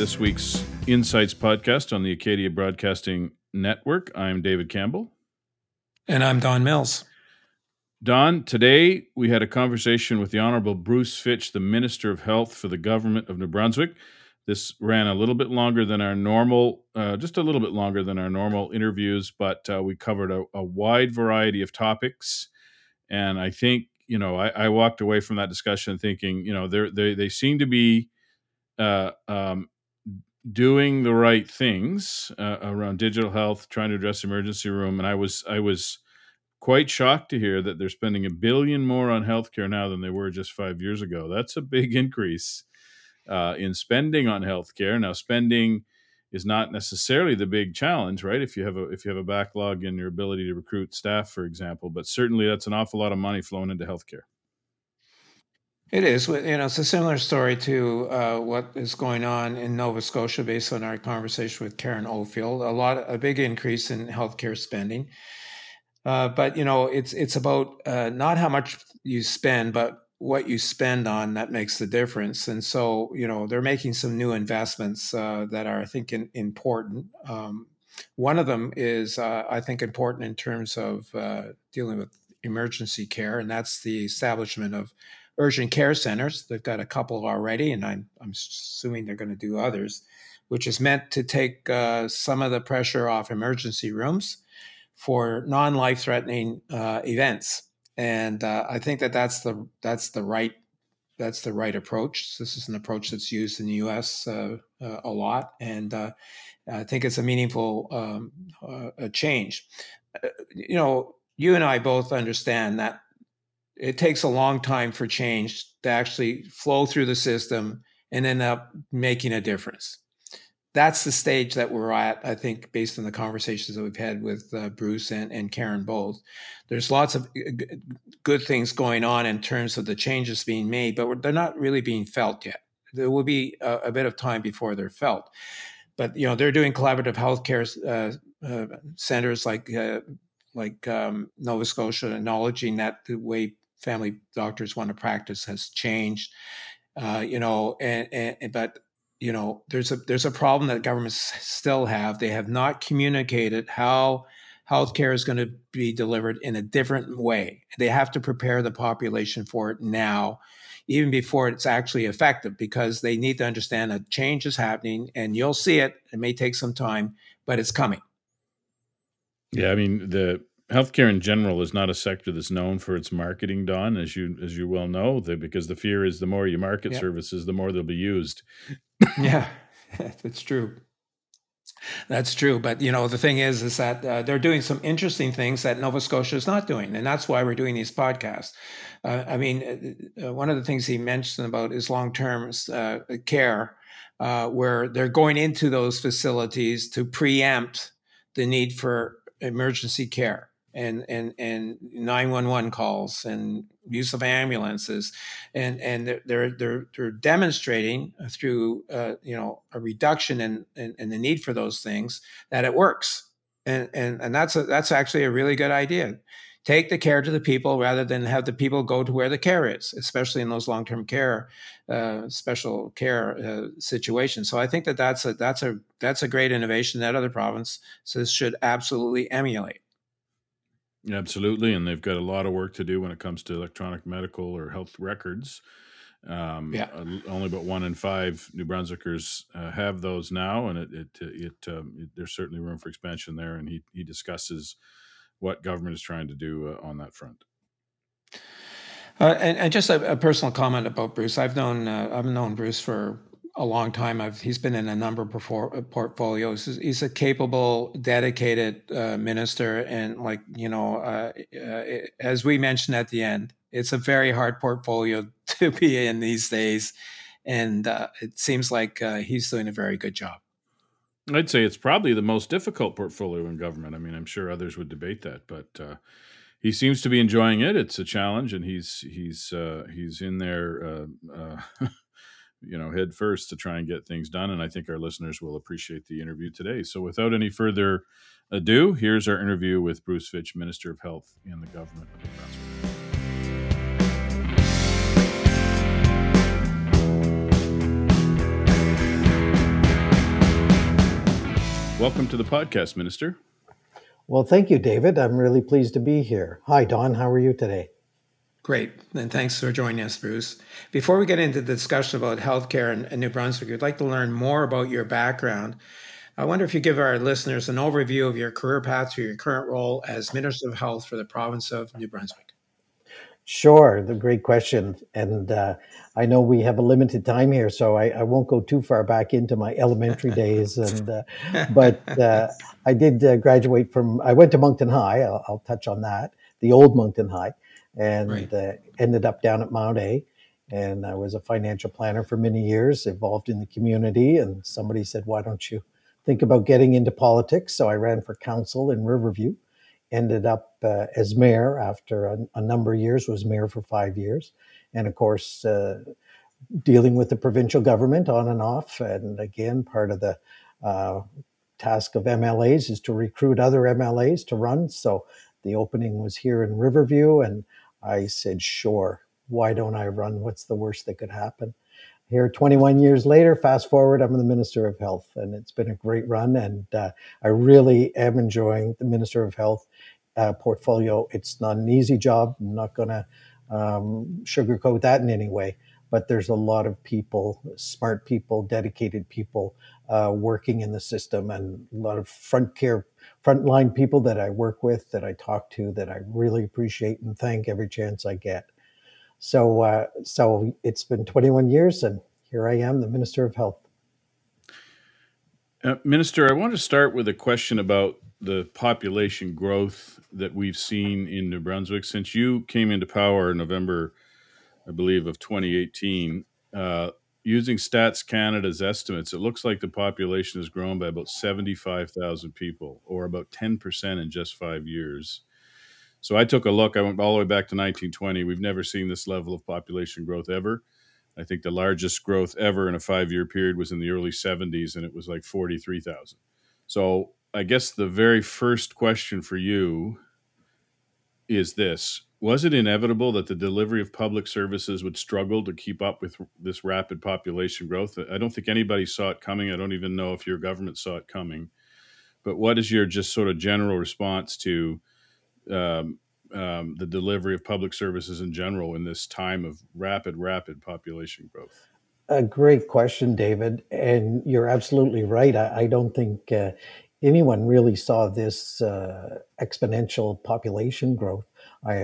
this week's Insights podcast on the Acadia Broadcasting Network. I'm David Campbell. And I'm Don Mills. Don, today we had a conversation with the Honorable Bruce Fitch, the Minister of Health for the Government of New Brunswick. This ran a little bit longer than our normal, uh, just a little bit longer than our normal interviews, but uh, we covered a, a, wide variety of topics. And I think, you know, I, I walked away from that discussion thinking, you know, they they seem to be uh, um, doing the right things uh, around digital health, trying to address emergency room, and I was I was quite shocked to hear that they're spending a billion more on healthcare now than they were just five years ago. That's a big increase uh, in spending on healthcare. Now, spending is not necessarily the big challenge, right? If you have a if you have a backlog in your ability to recruit staff, for example, but certainly that's an awful lot of money flowing into healthcare. It is. You know, it's a similar story to uh, what is going on in Nova Scotia, based on our conversation with Karen Oldfield. A lot, a big increase in healthcare spending, uh, but you know, it's it's about uh, not how much you spend, but what you spend on that makes the difference. And so, you know, they're making some new investments uh, that are, I think, in, important. Um, one of them is, uh, I think, important in terms of uh, dealing with emergency care, and that's the establishment of urgent care centers. They've got a couple already, and I'm, I'm assuming they're going to do others, which is meant to take uh, some of the pressure off emergency rooms for non life threatening uh, events. And uh, I think that that's the that's the right that's the right approach. This is an approach that's used in the U.S. Uh, uh, a lot, and uh, I think it's a meaningful um, a change. you know, you and I both understand that it takes a long time for change to actually flow through the system and end up making a difference. That's the stage that we're at, I think, based on the conversations that we've had with uh, Bruce and, and Karen both. There's lots of good things going on in terms of the changes being made, but they're not really being felt yet. There will be a, a bit of time before they're felt. But you know, they're doing collaborative healthcare uh, uh, centers like uh, like um, Nova Scotia, acknowledging that the way family doctors want to practice has changed. Uh, you know, and, and but you know, there's a there's a problem that governments still have. They have not communicated how healthcare is going to be delivered in a different way. They have to prepare the population for it now, even before it's actually effective, because they need to understand that change is happening, and you'll see it. It may take some time, but it's coming. Yeah, I mean the healthcare in general is not a sector that's known for its marketing, Don, as you as you well know, the, because the fear is the more you market yeah. services, the more they'll be used. yeah, that's true. That's true, but you know the thing is, is that uh, they're doing some interesting things that Nova Scotia is not doing, and that's why we're doing these podcasts. Uh, I mean, uh, uh one of the things he mentioned about is long-term uh, care, uh, where they're going into those facilities to preempt the need for emergency care and and and 911 calls and use of ambulances. And and they're they're they're demonstrating through uh, you know a reduction in, in, in the need for those things that it works. And and and that's a, that's actually a really good idea. Take the care to the people rather than have the people go to where the care is especially in those long-term care uh, special care uh, situations. So i think that that's a that's a that's a great innovation that other provinces should absolutely emulate Absolutely, and they've got a lot of work to do when it comes to electronic medical or health records. Um, yeah, only about one in five New Brunswickers uh, have those now, and it it, it, um, it, there's certainly room for expansion there. And he he discusses what government is trying to do uh, on that front. Uh, and, and, just a, a, personal comment about Bruce. I've known uh, I've known Bruce for a long time. I've, he's been in a number of uh, portfolios. He's a capable, dedicated uh, minister, and like you know, uh, uh, as we mentioned at the end, it's a very hard portfolio to be in these days, and uh, it seems like uh, he's doing a very good job. I'd say it's probably the most difficult portfolio in government. I mean, I'm sure others would debate that, but he seems to be enjoying it. It's a challenge, and he's he's he's in there you know head first to try and get things done and i think our listeners will appreciate the interview today so without any further ado here's our interview with bruce fitch minister of health in the government of new brunswick Welcome to the podcast, Minister. Well, thank you, David. I'm really pleased to be here. Hi, Don. How are you today? Great. And thanks for joining us, Bruce. Before we get into the discussion about healthcare in, in New Brunswick, we'd like to learn more about your background. I wonder if you give our listeners an overview of your career path to your current role as Minister of Health for the province of New Brunswick. Sure, the great question. And uh, I know we have a limited time here, so I, I, won't go too far back into my elementary days. And uh, but uh, I did uh, graduate from. I went to Moncton High. I'll, I'll, touch on that. The old Moncton High, and right. Uh, ended up down at Mount A. And I was a financial planner for many years, involved in the community. And somebody said, "Why don't you think about getting into politics?" So I ran for council in Riverview ended up uh, as mayor after a, a, number of years, was mayor for five years. And of course, uh, dealing with the provincial government on and off. And again, part of the uh, task of MLAs is to recruit other MLAs to run. So the opening was here in Riverview. And I said, sure, why don't I run? What's the worst that could happen? Here, 21 years later, fast forward, I'm the Minister of Health, and it's been a great run. And uh, I really am enjoying the Minister of Health uh, portfolio. It's not an easy job. I'm not going to um, sugarcoat that in any way, but there's a lot of people, smart people, dedicated people uh, working in the system, and a lot of front care, frontline people that I work with, that I talk to, that I really appreciate and thank every chance I get. So, uh, so it's been 21 years, and here I am, the Minister of Health. Uh, Minister, I want to start with a question about the population growth that we've seen in New Brunswick since you came into power in November, I believe, of 2018. Uh, using Stats Canada's estimates, it looks like the population has grown by about 75,000 people, or about 10% in just five years. So I took a look. I went all the way back to 1920. We've never seen this level of population growth ever. I think the largest growth ever in a five year period was in the early 70s, and it was like 43,000. So I guess the very first question for you is this Was it inevitable that the delivery of public services would struggle to keep up with this rapid population growth? I don't think anybody saw it coming. I don't even know if your government saw it coming. But what is your just sort of general response to um, um, the delivery of public services in general in this time of rapid, rapid population growth? A great question, David. And you're absolutely right. I, I don't think uh, anyone really saw this uh, exponential population growth. I,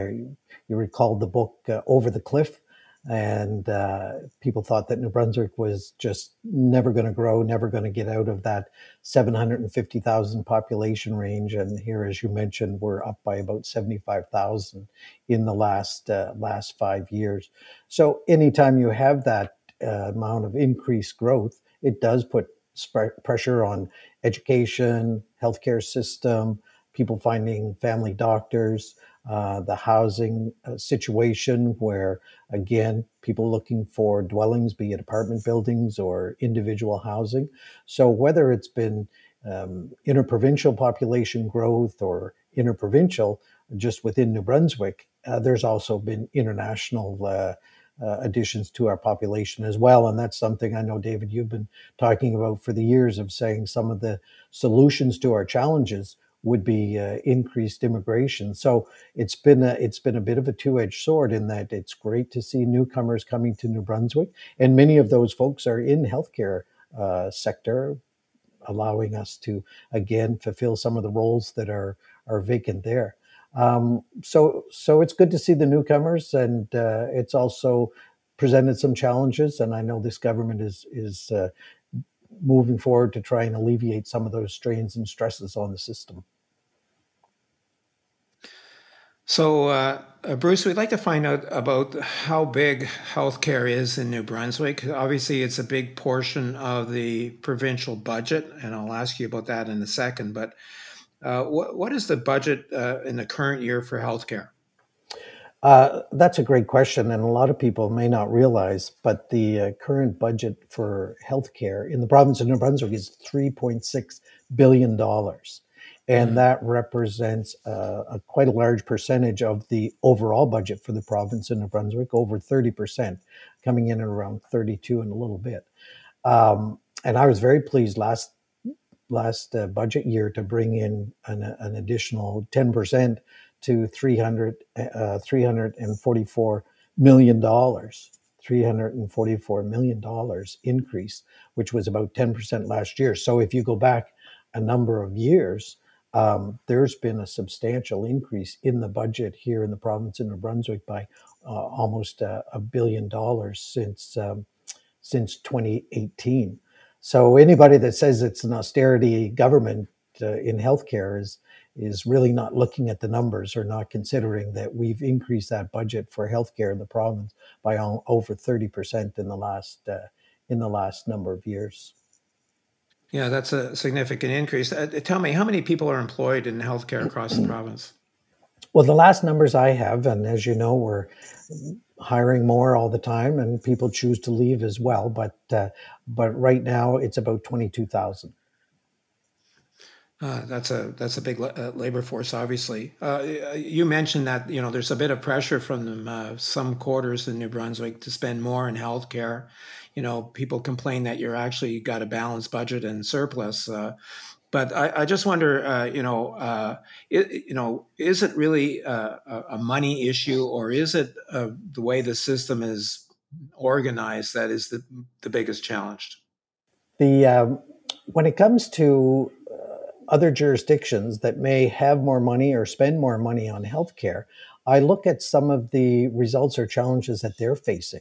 you recall the book uh, Over the Cliff, and uh, people thought that New Brunswick was just never going to grow, never going to get out of that 750,000 population range. And here, as you mentioned, we're up by about 75,000 in the last uh, last five years. So, anytime you have that uh, amount of increased growth, it does put sp- pressure on education, healthcare system, people finding family doctors, uh, the housing uh, situation where, again, people looking for dwellings, be it apartment buildings or individual housing. So whether it's been um, interprovincial population growth or interprovincial, just within New Brunswick, uh, there's also been international uh, additions to our population as well. And that's something I know, David, you've been talking about for the years of saying some of the solutions to our challenges would be uh, increased immigration. So it's been a, it's been a bit of a two-edged sword in that it's great to see newcomers coming to New Brunswick, and many of those folks are in healthcare uh, sector, allowing us to again fulfill some of the roles that are are vacant there. Um, so, so it's good to see the newcomers, and uh, it's also presented some challenges. And I know this government is is uh, moving forward to try and alleviate some of those strains and stresses on the system. So, uh, uh Bruce, we'd like to find out about how big healthcare is in New Brunswick. Obviously, it's a big portion of the provincial budget, and I'll ask you about that in a second. But uh, what, what is the budget uh, in the current year for healthcare? Uh, that's a great question, and a lot of people may not realize, but the uh, current budget for healthcare in the province of New Brunswick is $3.6 billion. And mm-hmm. that represents uh, a, quite a large percentage of the overall budget for the province of New Brunswick, over 30%, coming in at around 32 and a little bit. Um, and I was very pleased last last uh, budget year to bring in an, an additional 10% to 300, uh, 344 million dollars. $344 million increase, which was about 10% last year. So if you go back a number of years, um, there's been a substantial increase in the budget here in the province of New Brunswick by uh, almost a, a, billion dollars since um, since 2018. So anybody that says it's an austerity government uh, in healthcare is is really not looking at the numbers or not considering that we've increased that budget for healthcare in the province by over 30% in the last uh, in the last number of years. Yeah, that's a significant increase. Uh, tell me, how many people are employed in healthcare across the province? Well, the last numbers I have, and as you know, we're hiring more all the time, and people choose to leave as well. But uh, but right now, it's about twenty two thousand. Uh, that's a that's a big uh, labor force, obviously. Uh, you mentioned that you know there's a bit of pressure from uh, some quarters in New Brunswick to spend more in healthcare. You know, people complain that you're actually got a balanced budget and surplus. Uh, but I, I, just wonder, uh, you know, it, you know, is it really a, a money issue, or is it the way the system is organized that is the the biggest challenge? The um, when it comes to other jurisdictions that may have more money or spend more money on healthcare, I look at some of the results or challenges that they're facing.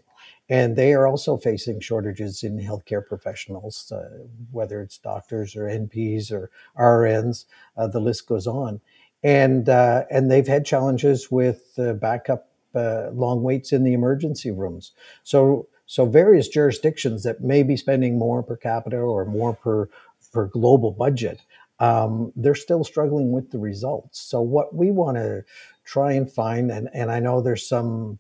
And they are also facing shortages in healthcare professionals, uh, whether it's doctors or NPs or RNs, uh, the list goes on. And, uh, and they've had challenges with backup uh, long waits in the emergency rooms. So, so various jurisdictions that may be spending more per capita or more per, per global budget um, they're still struggling with the results. So what we want to try and find, and, and I know there's some,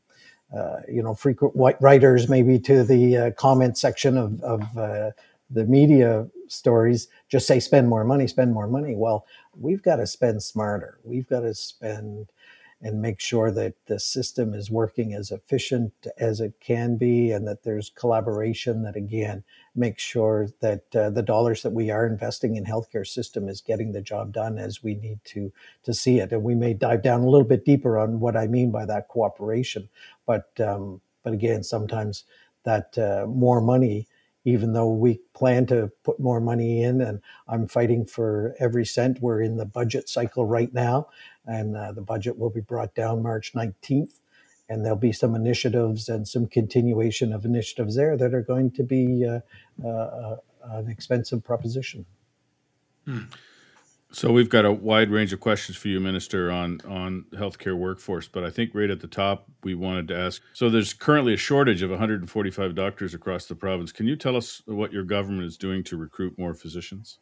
uh, you know, frequent white writers maybe to the uh, comment section of, of uh, the media stories just say spend more money, spend more money. Well, we've got to spend smarter. We've got to spend and make sure that the system is working as efficient as it can be and that there's collaboration that again makes sure that uh, the dollars that we are investing in healthcare system is getting the job done as we need to to see it. And we may dive down a little bit deeper on what i mean by that cooperation but um, but again sometimes that uh, more money even though we plan to put more money in and i'm fighting for every cent we're in the budget cycle right now and uh, the budget will be brought down March 19th. And there'll be some initiatives and some continuation of initiatives there that are going to be uh, uh, uh an expensive proposition. Hmm. So we've got a wide range of questions for you, Minister, on on healthcare workforce. But I think right at the top, we wanted to ask. So there's currently a shortage of 145 doctors across the province. Can you tell us what your government is doing to recruit more physicians?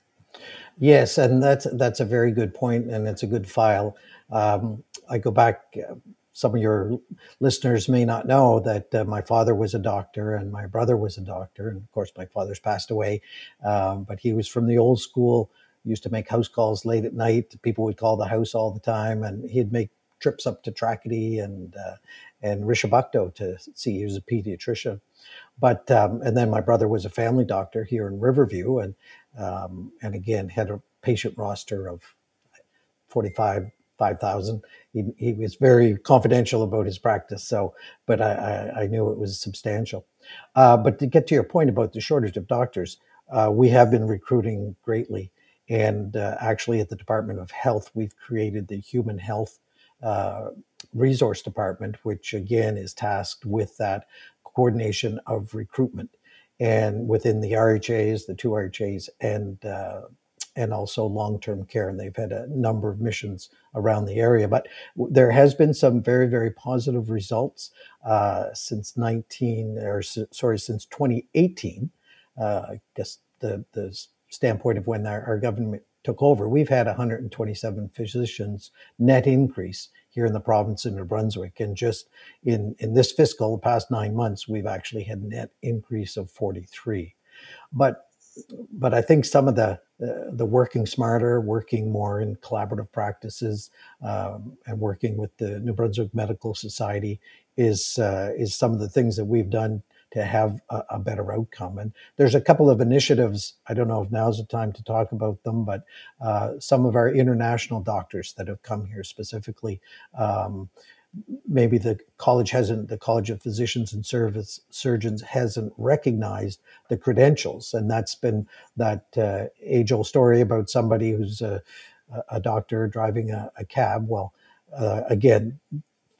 Yes, and that's that's a very good point, and it's a good file. Um, I go back. Uh, some of your listeners may not know that uh, my father was a doctor and my brother was a doctor, and of course my father's passed away, um, but he was from the old school. Used to make house calls late at night. People would call the house all the time, and he'd make trips up to Tracadie and uh, and Richibucto to see. He was a pediatrician, but um, and then my brother was a family doctor here in Riverview, and um, and again had a patient roster of 45 5000 he, he was very confidential about his practice so but i, I, I knew it was substantial. Uh, but to get to your point about the shortage of doctors uh, we have been recruiting greatly. And uh, actually at the department of health we've created the human health uh, resource department which again is tasked with that coordination of recruitment and within the RHAs, the two RHAs, and uh, and also long-term care. And they've had a number of missions around the area. But there has been some very, very positive results uh, since 19, or sorry, since 2018. Uh, I guess the the standpoint of when our, our government took over, we've had 127 physicians net increase here in the province of New Brunswick. And just in, in this fiscal, past nine months, we've actually had net increase of 43. But but I think some of the uh, the working smarter, working more in collaborative practices, um, and working with the New Brunswick Medical Society is uh, is some of the things that we've done to have a, a, better outcome. And there's a couple of initiatives. I don't know if now's the time to talk about them, but uh, some of our international doctors that have come here specifically. Um, maybe the college hasn't the college of physicians and service surgeons hasn't recognized the credentials and that's been that uh, age old story about somebody who's a, a doctor driving a, a cab well uh, again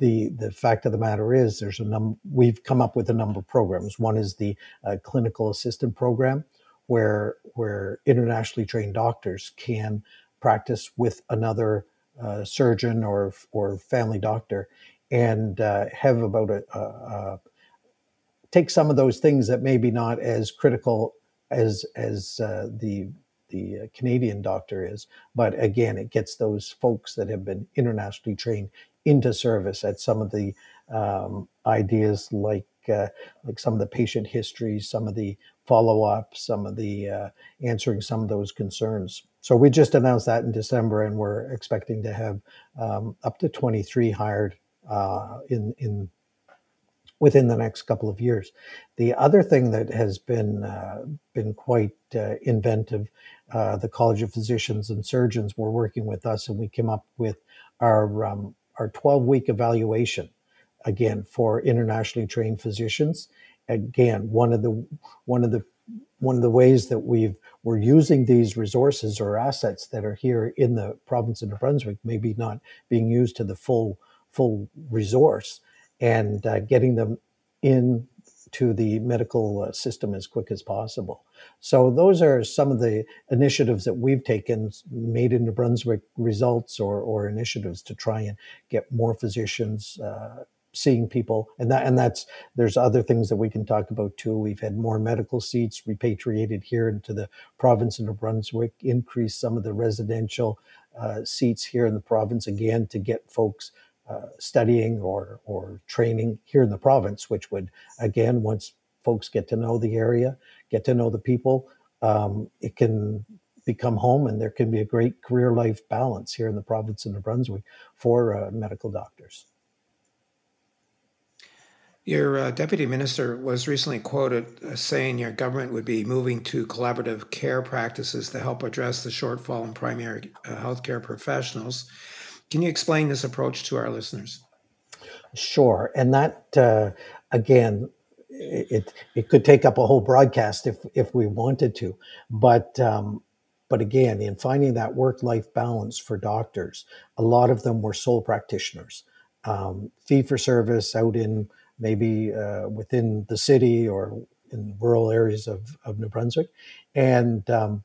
the the fact of the matter is there's a number we've come up with a number of programs. One is the uh, clinical assistant program where where internationally trained doctors can practice with another uh, surgeon or or family doctor and uh, have about a, a, a, take some of those things that maybe not as critical as as uh, the the Canadian doctor is, but again, it gets those folks that have been internationally trained into service at some of the um, ideas like uh, like some of the patient histories, some of the follow up, some of the uh, answering some of those concerns. So we just announced that in December, and we're expecting to have um, up to 23 hired uh, in in within the next couple of years. The other thing that has been uh, been quite uh, inventive, uh, the College of Physicians and Surgeons were working with us, and we came up with our um, our 12 week evaluation again for internationally trained physicians. Again, one of the one of the one of the ways that we've we're using these resources or assets that are here in the province of New Brunswick, maybe not being used to the full full resource, and uh, getting them in to the medical uh, system as quick as possible. So those are some of the initiatives that we've taken, made in New Brunswick results or, or initiatives to try and get more physicians uh, seeing people and that and that's there's other things that we can talk about too we've had more medical seats repatriated here into the province of new brunswick increased some of the residential uh, seats here in the province again to get folks uh, studying or or training here in the province which would again once folks get to know the area get to know the people um, it can become home and there can be a great career life balance here in the province of new brunswick for uh, medical doctors your uh, deputy minister was recently quoted saying your government would be moving to collaborative care practices to help address the shortfall in primary uh, healthcare professionals. Can you explain this approach to our listeners? Sure. And that, uh, again, it, it could take up a whole broadcast if, if we wanted to. But, um, but again, in finding that work life balance for doctors, a lot of them were sole practitioners, um, fee for service out in maybe uh, within the city or in rural areas of, of New Brunswick. And um,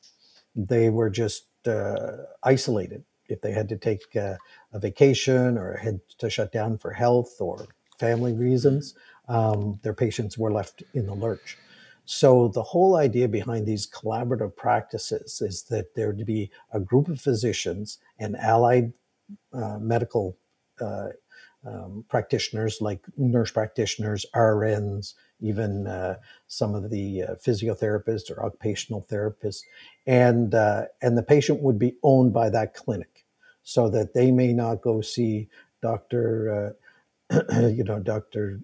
they were just uh, isolated. If they had to take uh, a vacation or had to shut down for health or family reasons, um, their patients were left in the lurch. So, the whole idea behind these collaborative practices is that there would be a group of physicians and allied uh, medical uh, um, practitioners like nurse practitioners, RNs, even uh, some of the uh, physiotherapists or occupational therapists, and uh, and the patient would be owned by that clinic, so that they may not go see Doctor, uh, you know, Doctor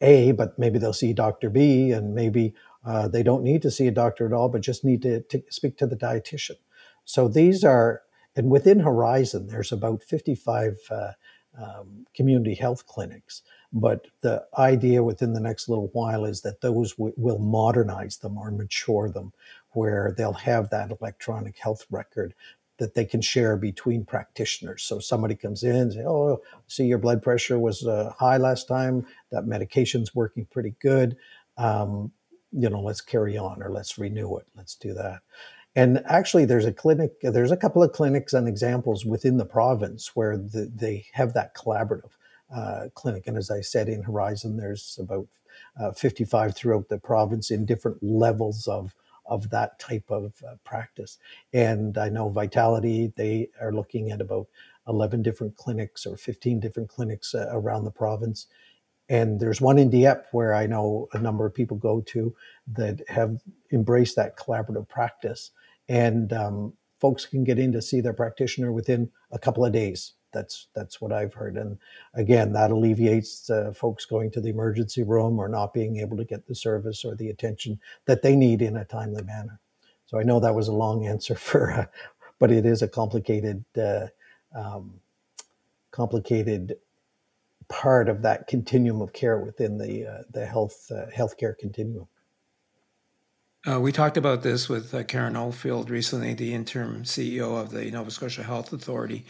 A, but maybe they'll see Doctor B, and maybe uh, they don't need to see a doctor at all, but just need to, to speak to the dietitian. So these are, and within Horizon, there's about 55 uh, um, community health clinics. But the idea within the next little while is that those w- will modernize them or mature them, where they'll have that electronic health record that they can share between practitioners. So somebody comes in and say, "Oh, see, your blood pressure was uh, high last time. That medication's working pretty good. Um, you know, let's carry on or let's renew it. Let's do that." And actually, there's a clinic, there's a couple of clinics and examples within the province where the, they have that collaborative uh, clinic. And as I said, in Horizon, there's about uh, 55 throughout the province in different levels of of that type of uh, practice. And I know Vitalité, they are looking at about 11 different clinics or 15 different clinics uh, around the province. And there's one in Dieppe where I know a number of people go to that have embraced that collaborative practice. And um, folks can get in to see their practitioner within a couple of days. That's that's what I've heard. And again, that alleviates uh, folks going to the emergency room or not being able to get the service or the attention that they need in a timely manner. So I know that was a long answer for, uh, but it is a complicated, uh, um, complicated part of that continuum of care within the uh, the health uh, healthcare continuum. Uh, we talked about this with uh, Karen Oldfield recently, the interim CEO of the Nova Scotia Health Authority.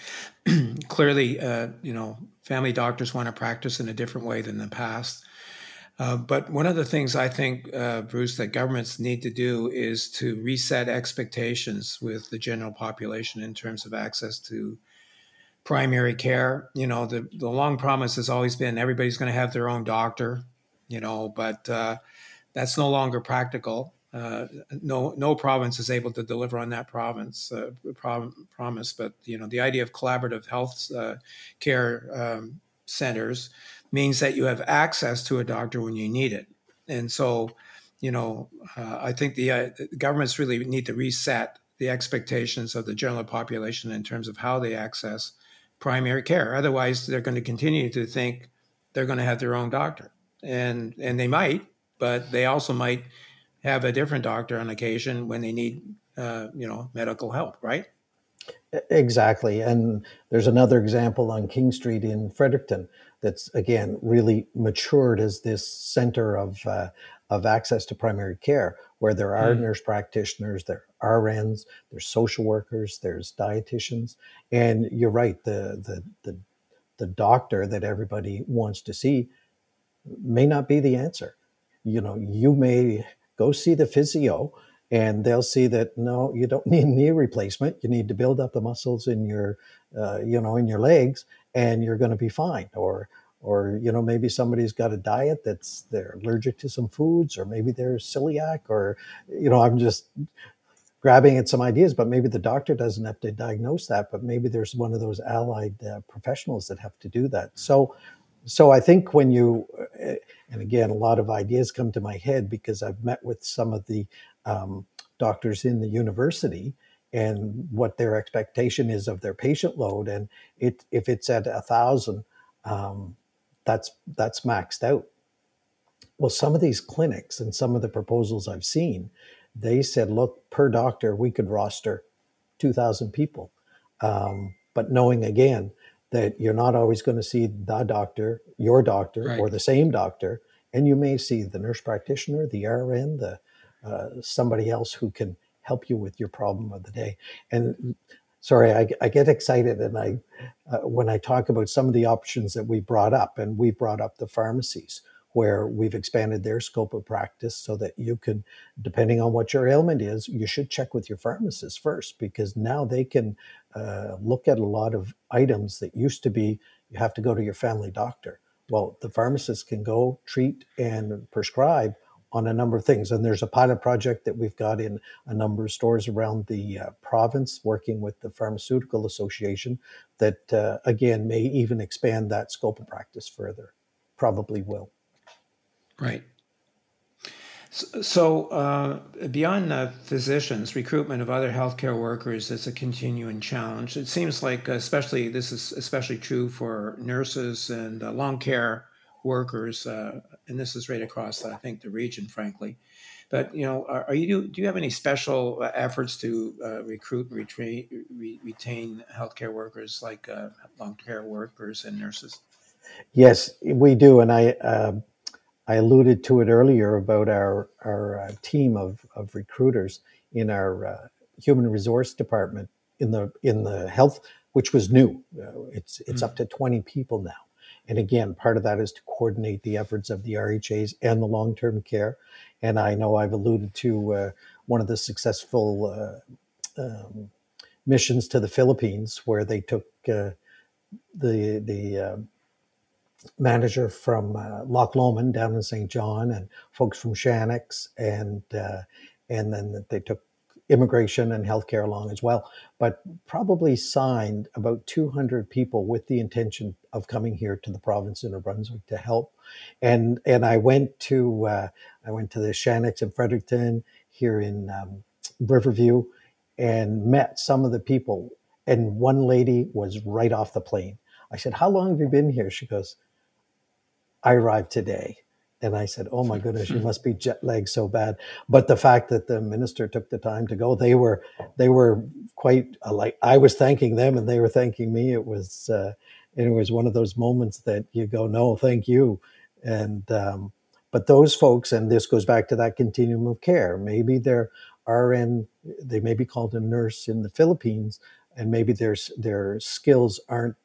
Clearly, uh, you know, family doctors want to practice in a different way than the past. Uh, but one of the things I think, uh, Bruce, that governments need to do is to reset expectations with the general population in terms of access to primary care. You know, the, the long promise has always been everybody's going to have their own doctor, you know, but uh, that's no longer practical. Uh, no no province is able to deliver on that province uh, promise. But you know the idea of collaborative health uh, care um, centers means that you have access to a doctor when you need it, and so you know uh, I think the uh, governments really need to reset the expectations of the general population in terms of how they access primary care. Otherwise, they're going to continue to think they're going to have their own doctor, and and they might, but they also might have a different doctor on occasion when they need, uh, you know, medical help, right? Exactly. And there's another example on King Street in Fredericton that's again really matured as this center of uh, of access to primary care, where there are mm. nurse practitioners, there are RNs, there's social workers, there's dietitians, and you're right. The the the the doctor that everybody wants to see may not be the answer. You know, you may go see the physio and they'll see that no you don't need knee replacement. You need to build up the muscles in your uh, you know in your legs and you're going to be fine. Or or you know maybe somebody's got a diet that's they're allergic to some foods or maybe they're celiac or you know i'm just grabbing at some ideas but maybe the doctor doesn't have to diagnose that but maybe there's one of those allied uh, professionals that have to do that. So so I think when you, uh, and again, a lot of ideas come to my head because I've met with some of the um, doctors in the university and what their expectation is of their patient load, and it if it's at a thousand, um, that's that's maxed out. Well, some of these clinics and some of the proposals I've seen, they said, look, per doctor, we could roster two thousand people, um, but knowing again that you're not always going to see the doctor, your doctor, right. or the same doctor, and you may see the nurse practitioner, the RN, the uh, somebody else who can help you with your problem of the day. And sorry, I, I get excited, and I uh, when I talk about some of the options that we brought up, and we brought up the pharmacies where we've expanded their scope of practice so that you can, depending on what your ailment is, you should check with your pharmacist first because now they can uh, look at a lot of items that used to be you have to go to your family doctor. Well, the pharmacist can go treat and prescribe on a number of things. And there's a pilot project that we've got in a number of stores around the uh, province, working with the Pharmaceutical Association, that uh, again may even expand that scope of practice further. Probably will. Right. So, uh, beyond uh, physicians, recruitment of other healthcare workers is a continuing challenge. It seems like, especially this is especially true for nurses and uh, long care workers, uh, and this is right across, I think, the region, frankly. But you know, are, are you do you have any special uh, efforts to uh, recruit and retain, re- retain healthcare workers like long care workers and nurses? Yes, we do, and I I alluded to it earlier about our our uh, team of, of recruiters in our uh, human resource department in the in the health, which was new. Uh, it's it's mm. up to twenty people now, and again, part of that is to coordinate the efforts of the RHAs and the long term care. And I know I've alluded to uh, one of the successful uh, um, missions to the Philippines where they took uh, the the manager from uh, Loch Lomond down in Saint John and folks from Shannex and uh, and then they took immigration and healthcare along as well but probably signed about 200 people with the intention of coming here to the province of New Brunswick to help and and I went to uh, I went to the Shannex in Fredericton here in um, Riverview and met some of the people And one lady was right off the plane. I said, How long have you been here? She goes, I arrived today. And I said, Oh my goodness, you must be jet lagged so bad. But the fact that the minister took the time to go, they were they were quite like I was thanking them and they were thanking me. It was uh, it was one of those moments that you go, No, thank you. And um, but those folks, and this goes back to that continuum of care. Maybe they're RN, they may be called a nurse in the Philippines, and maybe their their skills aren't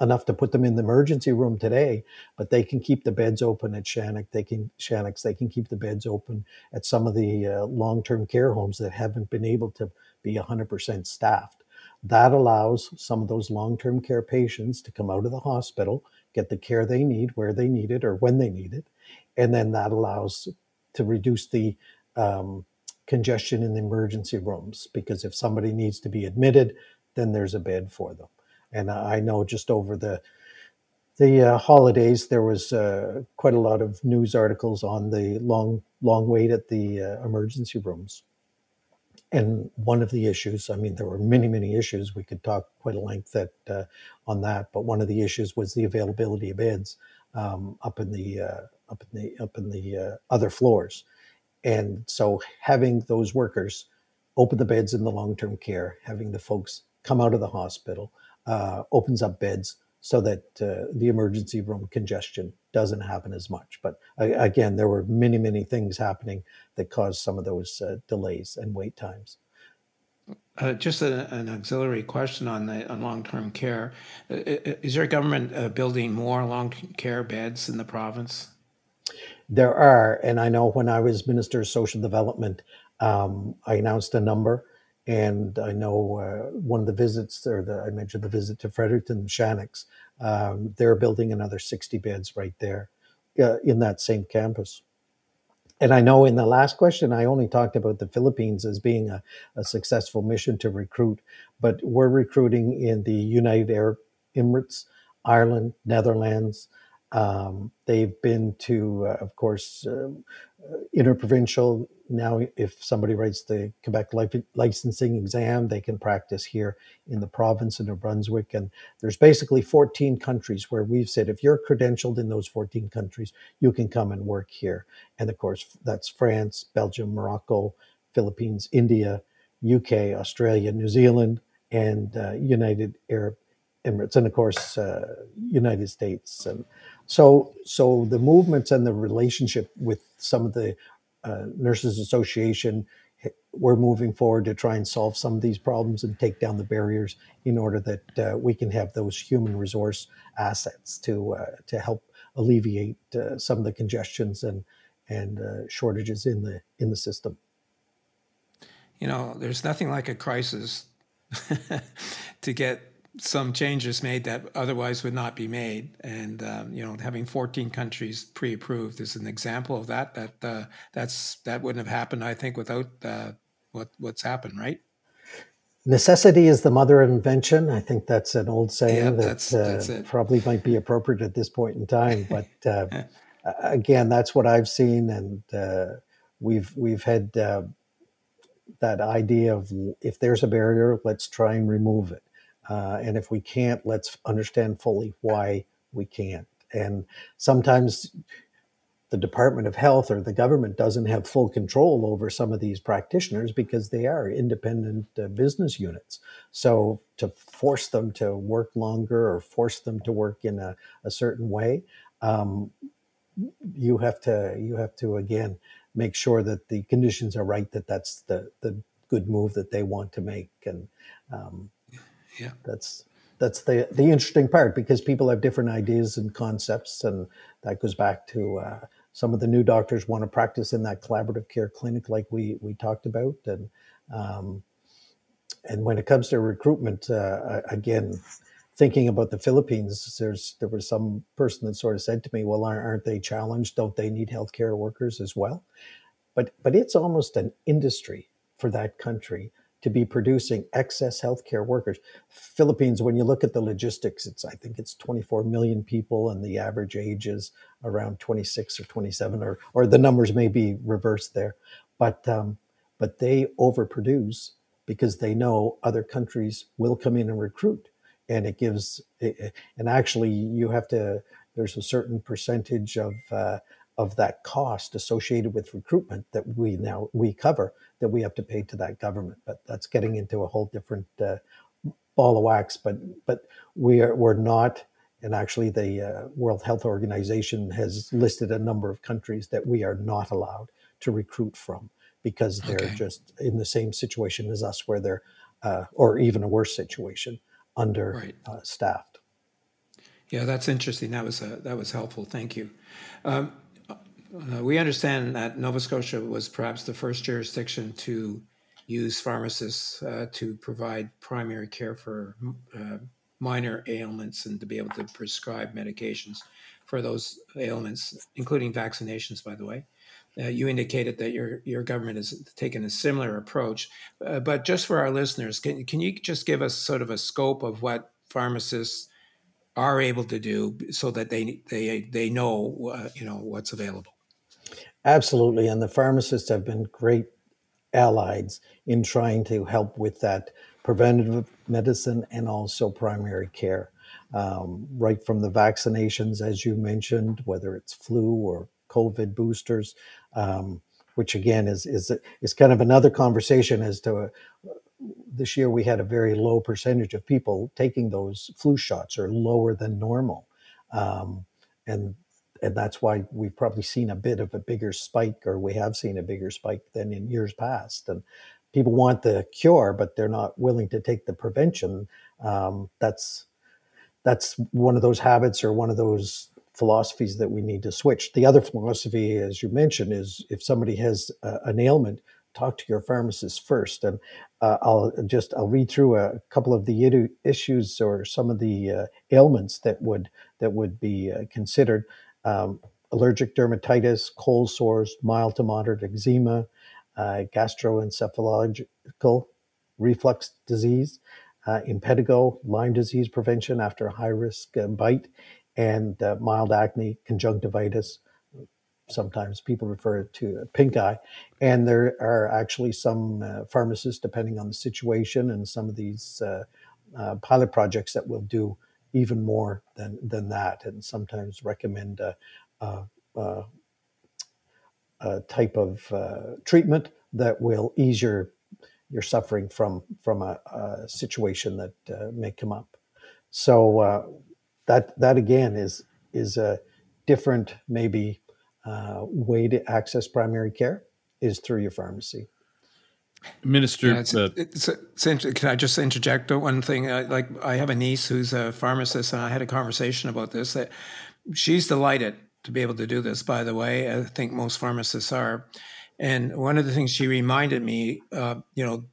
enough to put them in the emergency room today, but they can keep the beds open at Shannex. They can Shannex. They can keep the beds open at some of the uh, long-term care homes that haven't been able to be 100% staffed. That allows some of those long-term care patients to come out of the hospital, get the care they need where they need it or when they need it, and then that allows to reduce the um, congestion in the emergency rooms because if somebody needs to be admitted, then there's a bed for them. And I know just over the the uh, holidays, there was uh, quite a lot of news articles on the long long wait at the uh, emergency rooms. And one of the issues, I mean, there were many many issues. We could talk quite a length at, uh, on that, but one of the issues was the availability of beds um, up in the uh, up in the up in the uh, other floors. And so having those workers open the beds in the long term care, having the folks come out of the hospital uh, opens up beds so that uh, the emergency room congestion doesn't happen as much. But uh, again, there were many, many things happening that caused some of those uh, delays and wait times. Uh, just a, an auxiliary question on the on long-term care. Uh, is your government uh, building more long-term care beds in the province? There are, and I know when I was Minister of Social Development, um, I announced a number. And I know uh, one of the visits, or the, I mentioned the visit to Fredericton Shannex, um, they're building another 60 beds right there uh, in that same campus. And I know in the last question, I only talked about the Philippines as being a, a successful mission to recruit, but we're recruiting in the United Arab Emirates, Ireland, Netherlands. Um, they've been to, uh, of course, uh, interprovincial now if somebody writes the quebec licensing exam they can practice here in the province of new brunswick. And there's basically 14 countries where we've said if you're credentialed in those 14 countries you can come and work here. And of course that's france belgium morocco philippines india uk australia new zealand and uh, united arab emirates and of course uh, united states. And so so the movements and the relationship with some of the uh, Nurses Association, we're moving forward to try and solve some of these problems and take down the barriers in order that uh, we can have those human resource assets to uh, to help alleviate uh, some of the congestions and and uh, shortages in the in the system. You know, there's nothing like a crisis to get some changes made that otherwise would not be made. And um, you know, having 14 countries pre-approved is an example of that. That uh, that's that wouldn't have happened, I think, without uh, what what's happened, right? Necessity is the mother of invention. I think that's an old saying Yeah, that that's that's uh, it. probably might be appropriate at this point in time. But uh, again, that's what I've seen, and uh, we've we've had uh, that idea of if there's a barrier, let's try and remove it. Uh, and if we can't, let's understand fully why we can't. And sometimes the Department of Health or the government doesn't have full control over some of these practitioners because they are independent uh, business units. So to force them to work longer or force them to work in a, a certain way, um, you have to you have to again make sure that the conditions are right. That that's the the good move that they want to make and. Um, Yeah. that's that's the the interesting part because people have different ideas and concepts, and that goes back to uh, some of the new doctors want to practice in that collaborative care clinic, like we we talked about, and um, and when it comes to recruitment, uh, again, thinking about the Philippines, there's there was some person that sort of said to me, "Well, aren't they challenged? Don't they need healthcare workers as well?" But but it's almost an industry for that country to be producing excess healthcare workers. Philippines, when you look at the logistics, it's I think it's 24 million people, and the average age is around 26 or 27, or or the numbers may be reversed there, but um, but they overproduce because they know other countries will come in and recruit. And it gives, and actually, you have to, there's a certain percentage of, uh, of that cost associated with recruitment that we now we cover that we have to pay to that government but that's getting into a whole different uh, ball of wax but but we are we're not and actually the uh, world health organization has listed a number of countries that we are not allowed to recruit from because they're Okay. just in the same situation as us where they're uh, or even a worse situation under Right. uh, staffed Yeah, that's interesting. That was uh, that was helpful. Thank you. Um, uh, we understand that Nova Scotia was perhaps the first jurisdiction to use pharmacists uh, to provide primary care for uh, minor ailments and to be able to prescribe medications for those ailments, including vaccinations. By the way, uh, you indicated that your your government has taken a similar approach. Uh, but just for our listeners, can can you just give us sort of a scope of what pharmacists are able to do so that they they they know uh, you know what's available. Absolutely. And the pharmacists have been great allies in trying to help with that preventative medicine and also primary care. Um, right from the vaccinations, as you mentioned, whether it's flu or COVID boosters, um, which again is, is, is kind of another conversation as to uh, this year we had a very low percentage of people taking those flu shots or lower than normal. Um, and and that's why we've probably seen a bit of a bigger spike, or we have seen a bigger spike than in years past. And people want the cure, but they're not willing to take the prevention. Um, that's that's one of those habits or one of those philosophies that we need to switch. The other philosophy, as you mentioned, is if somebody has an ailment, talk to your pharmacist first. And uh, I'll just I'll read through a couple of the issues or some of the uh, ailments that would that would be uh, considered um, allergic dermatitis, cold sores, mild to moderate eczema, uh, gastroenterological reflux disease, uh, impetigo, Lyme disease prevention after a high risk uh, bite, and uh, mild acne, conjunctivitis. Sometimes people refer to pink eye. And there are actually some uh, pharmacists, depending on the situation, and some of these uh, pilot projects that will do even more than than that, and sometimes recommend a, a, a, a type of uh, treatment that will ease your your suffering from from a, a situation that uh, may come up. So uh, that that again is is a different maybe uh, way to access primary care is through your pharmacy. Minister, Yeah, it's, uh, it's, it's, inter- can I just interject one thing? I, like I have a niece who's a pharmacist, and I had a conversation about this. That she's delighted to be able to do this. By the way, I think most pharmacists are. And one of the things she reminded me, uh, you know,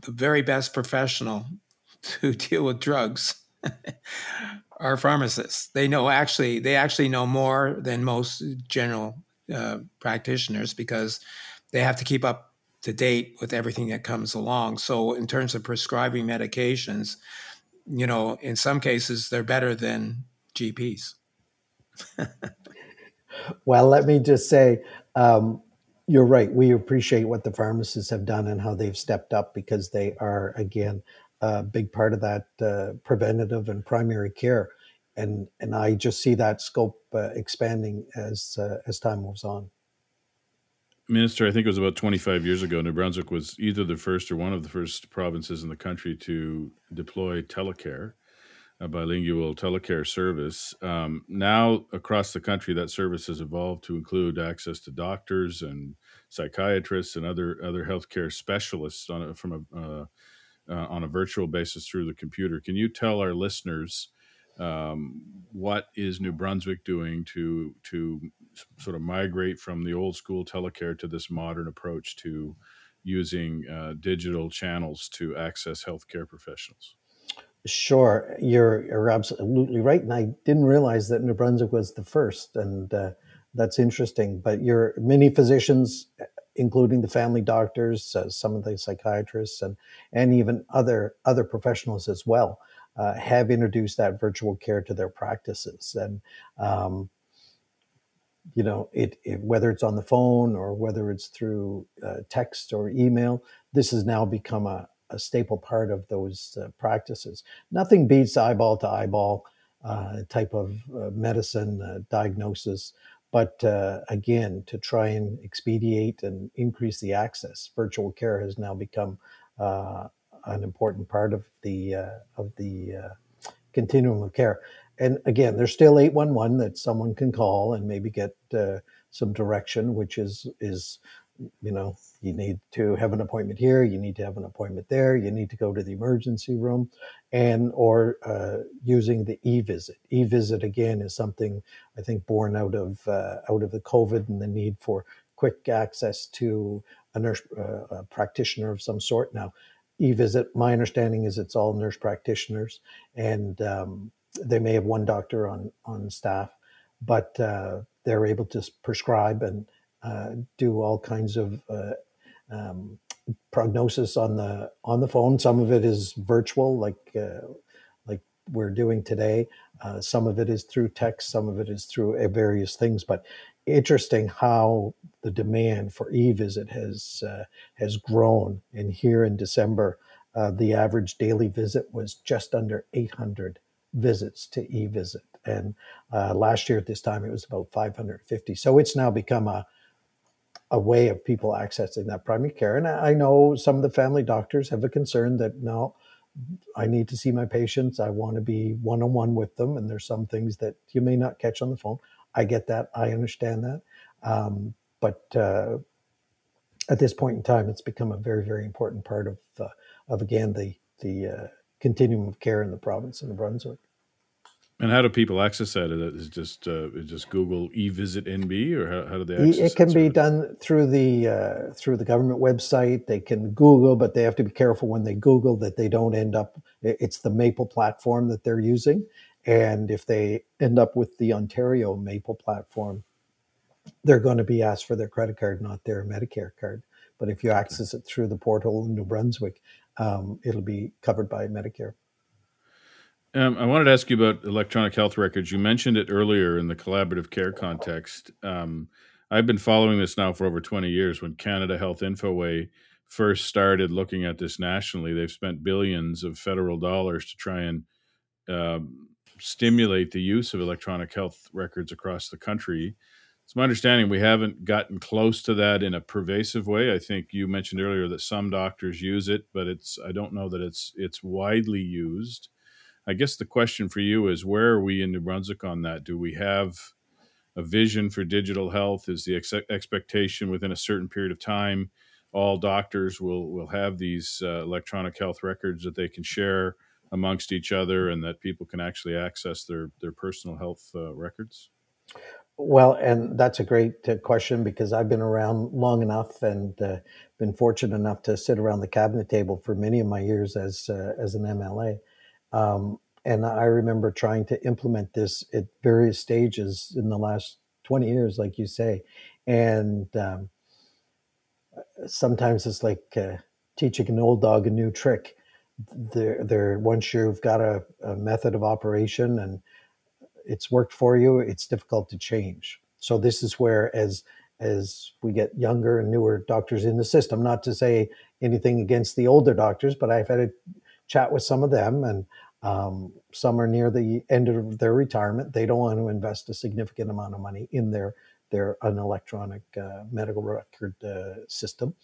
the very best professional to deal with drugs are pharmacists. They know actually, they actually know more than most general uh, practitioners because they have to keep up to date with everything that comes along. So, in terms of prescribing medications, you know, in some cases, they're better than GPs. well, let me just say, um, you're right. We appreciate what the pharmacists have done and how they've stepped up because they are, again, a big part of that uh, preventative and primary care. And, and I just see that scope uh, expanding as uh, as time moves on. Minister, I think it was about 25 years ago, New Brunswick was either the first or one of the first provinces in the country to deploy telecare, a bilingual telecare service. Um, now, across the country, that service has evolved to include access to doctors and psychiatrists and other other healthcare specialists on a, from a uh, uh, on a virtual basis through the computer. Can you tell our listeners um, what is New Brunswick doing to to sort of migrate from the old school telecare to this modern approach to using uh, digital channels to access healthcare professionals? Sure, you're, you're absolutely right, and I didn't realize that New Brunswick was the first, and uh, that's interesting. But your many physicians, including the family doctors, uh, some of the psychiatrists, and and even other other professionals as well, uh, have introduced that virtual care to their practices, and um, you know, it, it, whether it's on the phone or whether it's through uh, text or email, this has now become a, a staple part of those uh, practices. Nothing beats eyeball to eyeball uh, type of uh, medicine uh, diagnosis. But uh, again, to try and expedite and increase the access, virtual care has now become an important part of the of the continuum of care. And again, there's still 811 that someone can call and maybe get some direction, which is is you know you need to have an appointment here you need to have an appointment there you need to go to the emergency room and or uh, using the e-visit. E-visit again is something i think born out of uh, out of the covid and the need for quick access to a nurse uh, a practitioner of some sort. Now e-visit my understanding is it's all nurse practitioners and um, they may have one doctor on on staff but uh, they're able to prescribe and uh, do all kinds of uh, um, prognosis on the on the phone. Some of it is virtual, like uh, like we're doing today. Uh, some of it is through text. Some of it is through uh, various things. But interesting how the demand for e-visit has has grown. And here in December, the average daily visit was just under 800 visits to e-visit, and last year at this time it was about 550. So it's now become a a way of people accessing that primary care. And I know some of the family doctors have a concern that no, I need to see my patients. I want to be one on one with them. And there's some things that you may not catch on the phone. I get that. I understand that. Um, but uh, at this point in time, it's become a very, very important part of, uh, of again, the, the uh, continuum of care in the province of New Brunswick. And how do people access that? Is it just uh, just Google eVisit NB, or how, how do they access it? can be done through the uh, through the government website. They can Google, but they have to be careful when they Google that they don't end up. It's the Maple platform that they're using, and if they end up with the Ontario Maple platform, they're going to be asked for their credit card, not their Medicare card. But if you access it through the portal in New Brunswick, um, it'll be covered by Medicare. Um, I wanted to ask you about electronic health records. You mentioned it earlier in the collaborative care context. Um, I've been following this now for over 20 years. When Canada Health Infoway first started looking at this nationally, they've spent billions of federal dollars to try and um, stimulate the use of electronic health records across the country. It's my understanding we haven't gotten close to that in a pervasive way. I think you mentioned earlier that some doctors use it, but it's I don't know that it's it's widely used. I guess the question for you is where are we in New Brunswick on that? Do we have a vision for digital health? Is the ex- expectation within a certain period of time all doctors will will have these uh, electronic health records that they can share amongst each other and that people can actually access their their personal health uh, records? Well, and that's a great uh, question because I've been around long enough and uh, been fortunate enough to sit around the cabinet table for many of my years as uh, as an MLA. Um, and I remember trying to implement this at various stages in the last 20 years, like you say. And um, sometimes it's like uh, teaching an old dog a new trick. There, there. Once you've got a, a method of operation and it's worked for you, it's difficult to change. So this is where, as as we get younger and newer doctors in the system, not to say anything against the older doctors, but I've had a chat with some of them, and um, some are near the end of their retirement. They don't want to invest a significant amount of money in their their an electronic uh, medical record uh, system.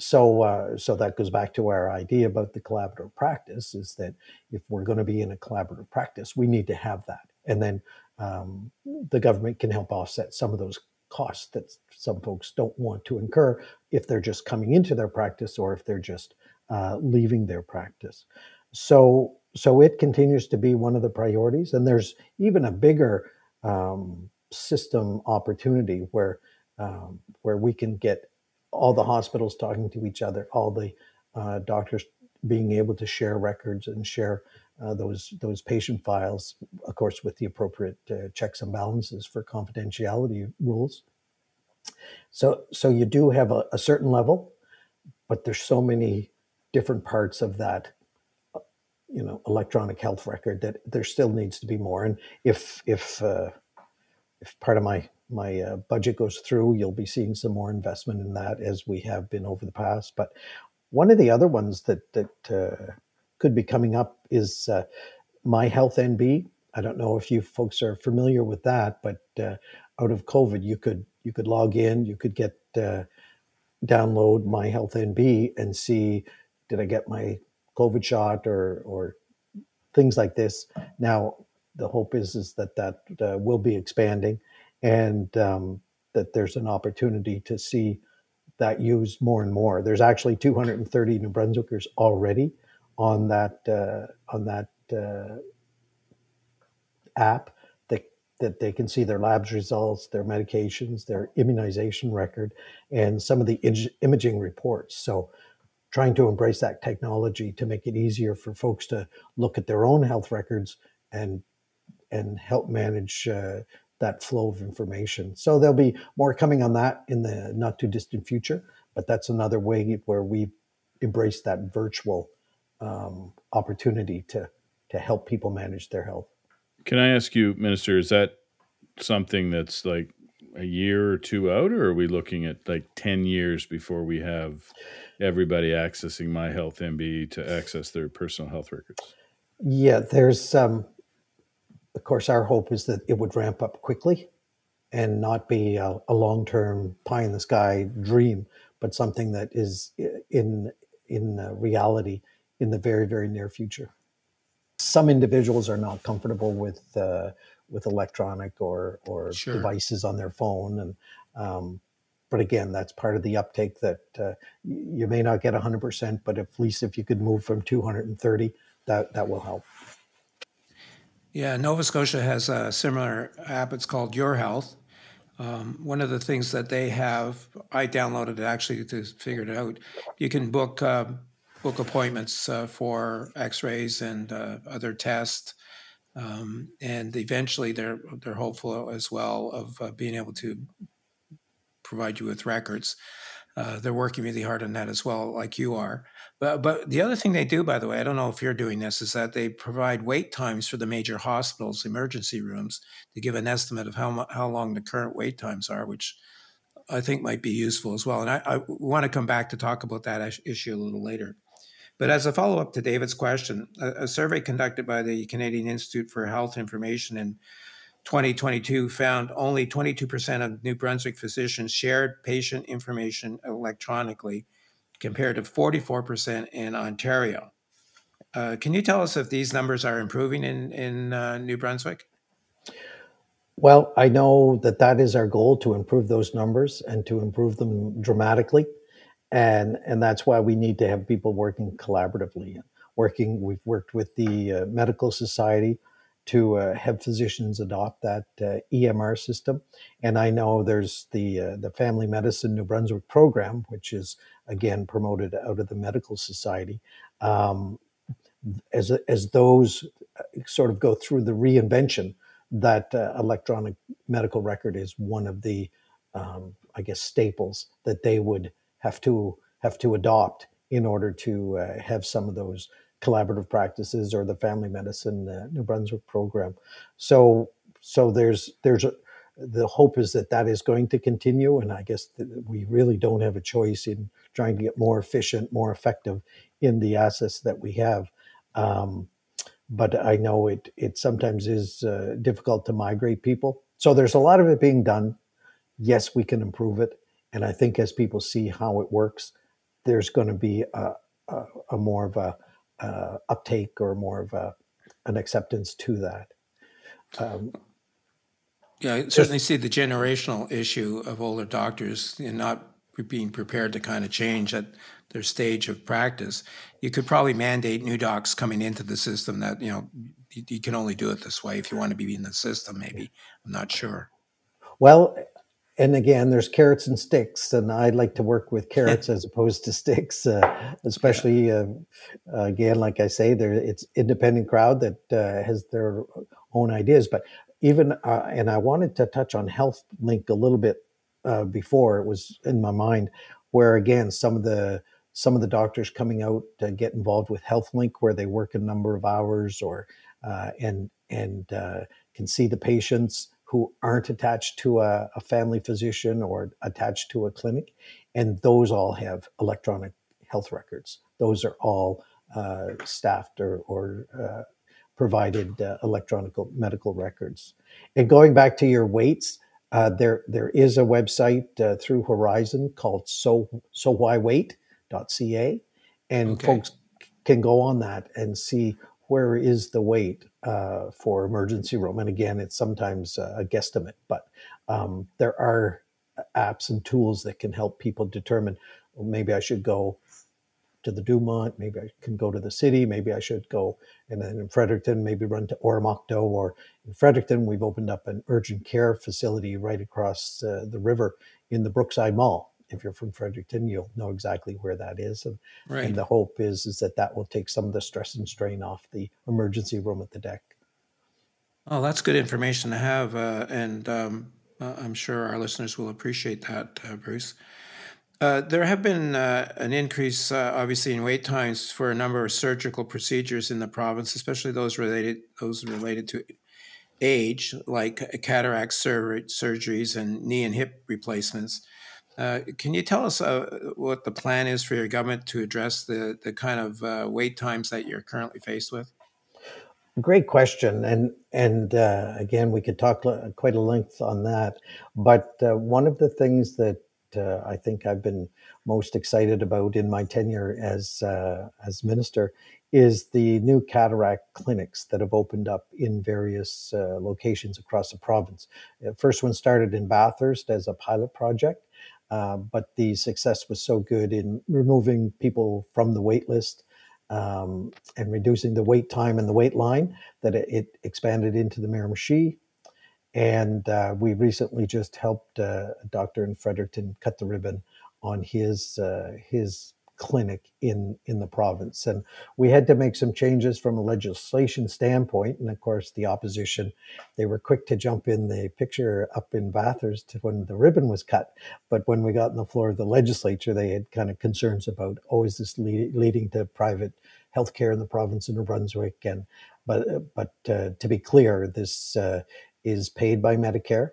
So, uh, so that goes back to our idea about the collaborative practice: is that if we're going to be in a collaborative practice, we need to have that, and then um, the government can help offset some of those costs that some folks don't want to incur if they're just coming into their practice or if they're just uh, leaving their practice. So, so it continues to be one of the priorities, and there's even a bigger um, system opportunity where um, where we can get all the hospitals talking to each other, all the uh, doctors being able to share records and share uh, those those patient files, of course, with the appropriate uh, checks and balances for confidentiality rules. So, so you do have a, a certain level, but there's so many different parts of that you know electronic health record that there still needs to be more and if if uh, if part of my my uh, budget goes through you'll be seeing some more investment in that as we have been over the past but one of the other ones that that uh, could be coming up is uh, My Health NB. I don't know if you folks are familiar with that, but uh, out of COVID, you could you could log in, you could get uh, download My Health NB and see did I get my COVID shot or or things like this. Now the hope is is that that uh, will be expanding, and um, that there's an opportunity to see that used more and more. There's actually 230 New Brunswickers already on that uh, on that uh, app that that they can see their labs results, their medications, their immunization record, and some of the imaging reports. So trying to embrace that technology to make it easier for folks to look at their own health records and and help manage uh, that flow of information. So there'll be more coming on that in the not too distant future. But that's another way where we embrace that virtual um, opportunity to to help people manage their health. Can I ask you, Minister, is that something that's like a year or two out, or are we looking at like 10 years before we have everybody accessing My Health NB to access their personal health records? Yeah, there's, um, of course, our hope is that it would ramp up quickly and not be a, a long term pie in the sky dream, but something that is in, in reality in the very, very near future. Some individuals are not comfortable with uh, with electronic or or Sure. devices on their phone, and um, but again, that's part of the uptake that uh, you may not get 100%, but at least if you could move from 230, that that will help. Yeah, Nova Scotia has a similar app. It's called Your Health. Um, one of the things that they have, I downloaded it actually to figure it out. You can book uh, book appointments uh, for X-rays and uh, other tests, um, and eventually they're they're hopeful as well of uh, being able to provide you with records. Uh, they're working really hard on that as well, like you are. But but the other thing they do, by the way, I don't know if you're doing this, is that they provide wait times for the major hospitals, emergency rooms, to give an estimate of how how long the current wait times are, which I think might be useful as well. And I, I want to come back to talk about that issue a little later. But as a follow up to David's question, a, a survey conducted by the Canadian Institute for Health Information in 2022 found only 22% of New Brunswick physicians shared patient information electronically, compared to 44% in Ontario. Uh, can you tell us if these numbers are improving in, in uh, New Brunswick? Well, I know that that is our goal to improve those numbers and to improve them dramatically. And, and that's why we need to have people working collaboratively. Working, we've worked with the uh, Medical Society to uh, have physicians adopt that uh, EMR system. And I know there's the uh, the Family Medicine New Brunswick program, which is again promoted out of the Medical Society. Um, as as those uh, sort of go through the reinvention, that uh, electronic medical record is one of the, um, I guess, staples that they would have to have to adopt in order to uh, have some of those collaborative practices or the family medicine uh, New Brunswick program. So so there's there's a, the hope is that that is going to continue, and I guess we really don't have a choice in trying to get more efficient, more effective in the assets that we have. Um, but I know it it sometimes is uh, difficult to migrate people. So there's a lot of it being done. Yes, we can improve it, and I think as people see how it works, there's going to be a, a, a more of a uh, uptake or more of a an acceptance to that. Um, Yeah, I certainly see the generational issue of older doctors and not being prepared to kind of change at their stage of practice. You could probably mandate new docs coming into the system that, you know, you, you can only do it this way if you want to be in the system, maybe. I'm not sure. well, and again, there's carrots and sticks, and I'd like to work with carrots as opposed to sticks, uh, especially uh, again, like I say, there it's independent crowd that uh, has their own ideas. But even uh, and I wanted to touch on Health Link a little bit uh, before it was in my mind, where again some of the some of the doctors coming out to get involved with Health Link, where they work a number of hours or uh, and and uh, can see the patients who aren't attached to a, a family physician or attached to a clinic, and those all have electronic health records. Those are all uh, staffed or, or uh, provided uh, electronic medical records. And going back to your weights, uh, there there is a website uh, through Horizon called so so why wait.ca, and okay. folks can go on that and see where is the wait uh, for emergency room. And again, it's sometimes a guesstimate, but um, there are apps and tools that can help people determine well, maybe I should go to the Dumont, maybe I can go to the city, maybe I should go and then in Fredericton, maybe run to Oromocto, or in Fredericton, we've opened up an urgent care facility right across uh, the river in the Brookside Mall. If you're from Fredericton, you'll know exactly where that is, and, right. and the hope is is that that will take some of the stress and strain off the emergency room at the deck. Oh, that's good information to have, uh, and um, uh, I'm sure our listeners will appreciate that, uh, Bruce. Uh, there have been uh, an increase, uh, obviously, in wait times for a number of surgical procedures in the province, especially those related those related to age, like cataract sur- surgeries and knee and hip replacements. Uh, can you tell us uh, what the plan is for your government to address the the kind of uh, wait times that you're currently faced with? Great question, and and again, we could talk quite a length on that. But one of the things that uh, I think I've been most excited about in my tenure as uh, as minister is the new cataract clinics that have opened up in various uh, locations across the province. The first one started in Bathurst as a pilot project, uh, but the success was so good in removing people from the wait list um, and reducing the wait time and the wait line that it, it expanded into the Miramichi. And uh, we recently just helped uh, a doctor in Fredericton cut the ribbon on his uh, his clinic in in the province, and we had to make some changes from a legislation standpoint. And of course, the opposition they were quick to jump in the picture up in Bathurst when the ribbon was cut, but when we got on the floor of the legislature, they had kind of concerns about oh, is this lead, leading to private healthcare in the province of New Brunswick and but but uh, to be clear, this uh, is paid by Medicare,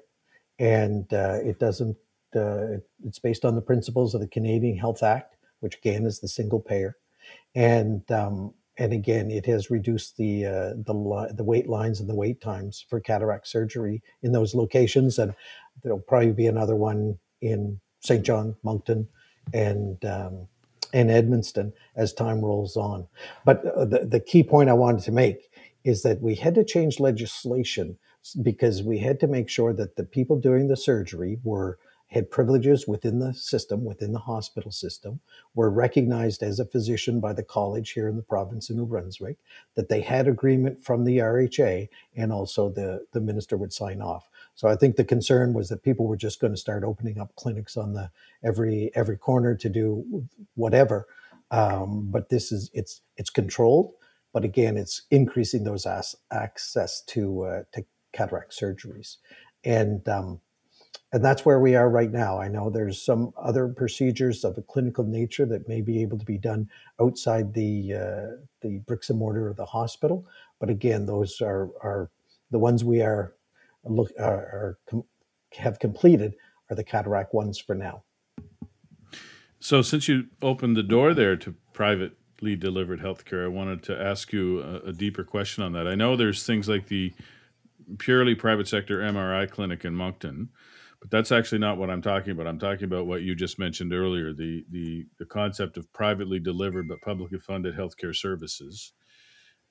and uh, it doesn't. Uh, it's based on the principles of the Canadian Health Act, which again is the single payer, and um, and again it has reduced the uh, the the wait lines and the wait times for cataract surgery in those locations, and there'll probably be another one in Saint John, Moncton, and um, and Edmundston as time rolls on. But uh, the, the key point I wanted to make is that we had to change legislation because we had to make sure that the people doing the surgery were had privileges within the system, within the hospital system, were recognized as a physician by the college here in the province of New Brunswick, that they had agreement from the RHA, and also the, the minister would sign off. So I think the concern was that people were just going to start opening up clinics on the every every corner to do whatever. Um, but this is it's it's controlled, but again, it's increasing those as, access to uh, to cataract surgeries. And um, and that's where we are right now. I know there's some other procedures of a clinical nature that may be able to be done outside the uh, the bricks and mortar of the hospital, but again, those are are the ones we are look are, are com- have completed are the cataract ones for now. So, since you opened the door there to privately delivered healthcare, I wanted to ask you a, a deeper question on that. I know there's things like the purely private sector MRI clinic in Moncton. But that's actually not what I'm talking about. I'm talking about what you just mentioned earlier the, the, the concept of privately delivered but publicly funded healthcare services.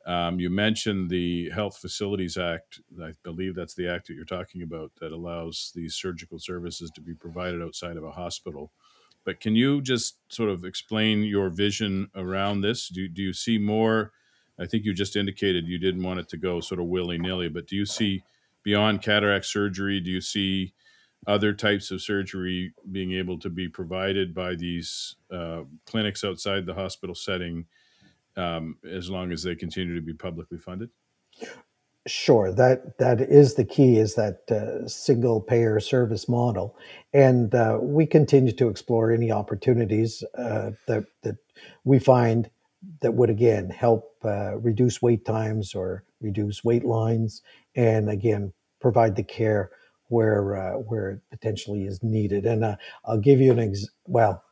Um, you mentioned the Health Facilities Act. I believe that's the act that you're talking about that allows these surgical services to be provided outside of a hospital. But can you just sort of explain your vision around this? Do, do you see more? I think you just indicated you didn't want it to go sort of willy nilly, but do you see beyond cataract surgery? Do you see other types of surgery being able to be provided by these uh, clinics outside the hospital setting um, as long as they continue to be publicly funded? Sure, that that is the key. Is that uh, single payer service model, and uh, we continue to explore any opportunities uh, that that we find that would again help uh, reduce wait times or reduce wait lines, and again provide the care where uh, where it potentially is needed. And uh, I'll give you an ex. Well,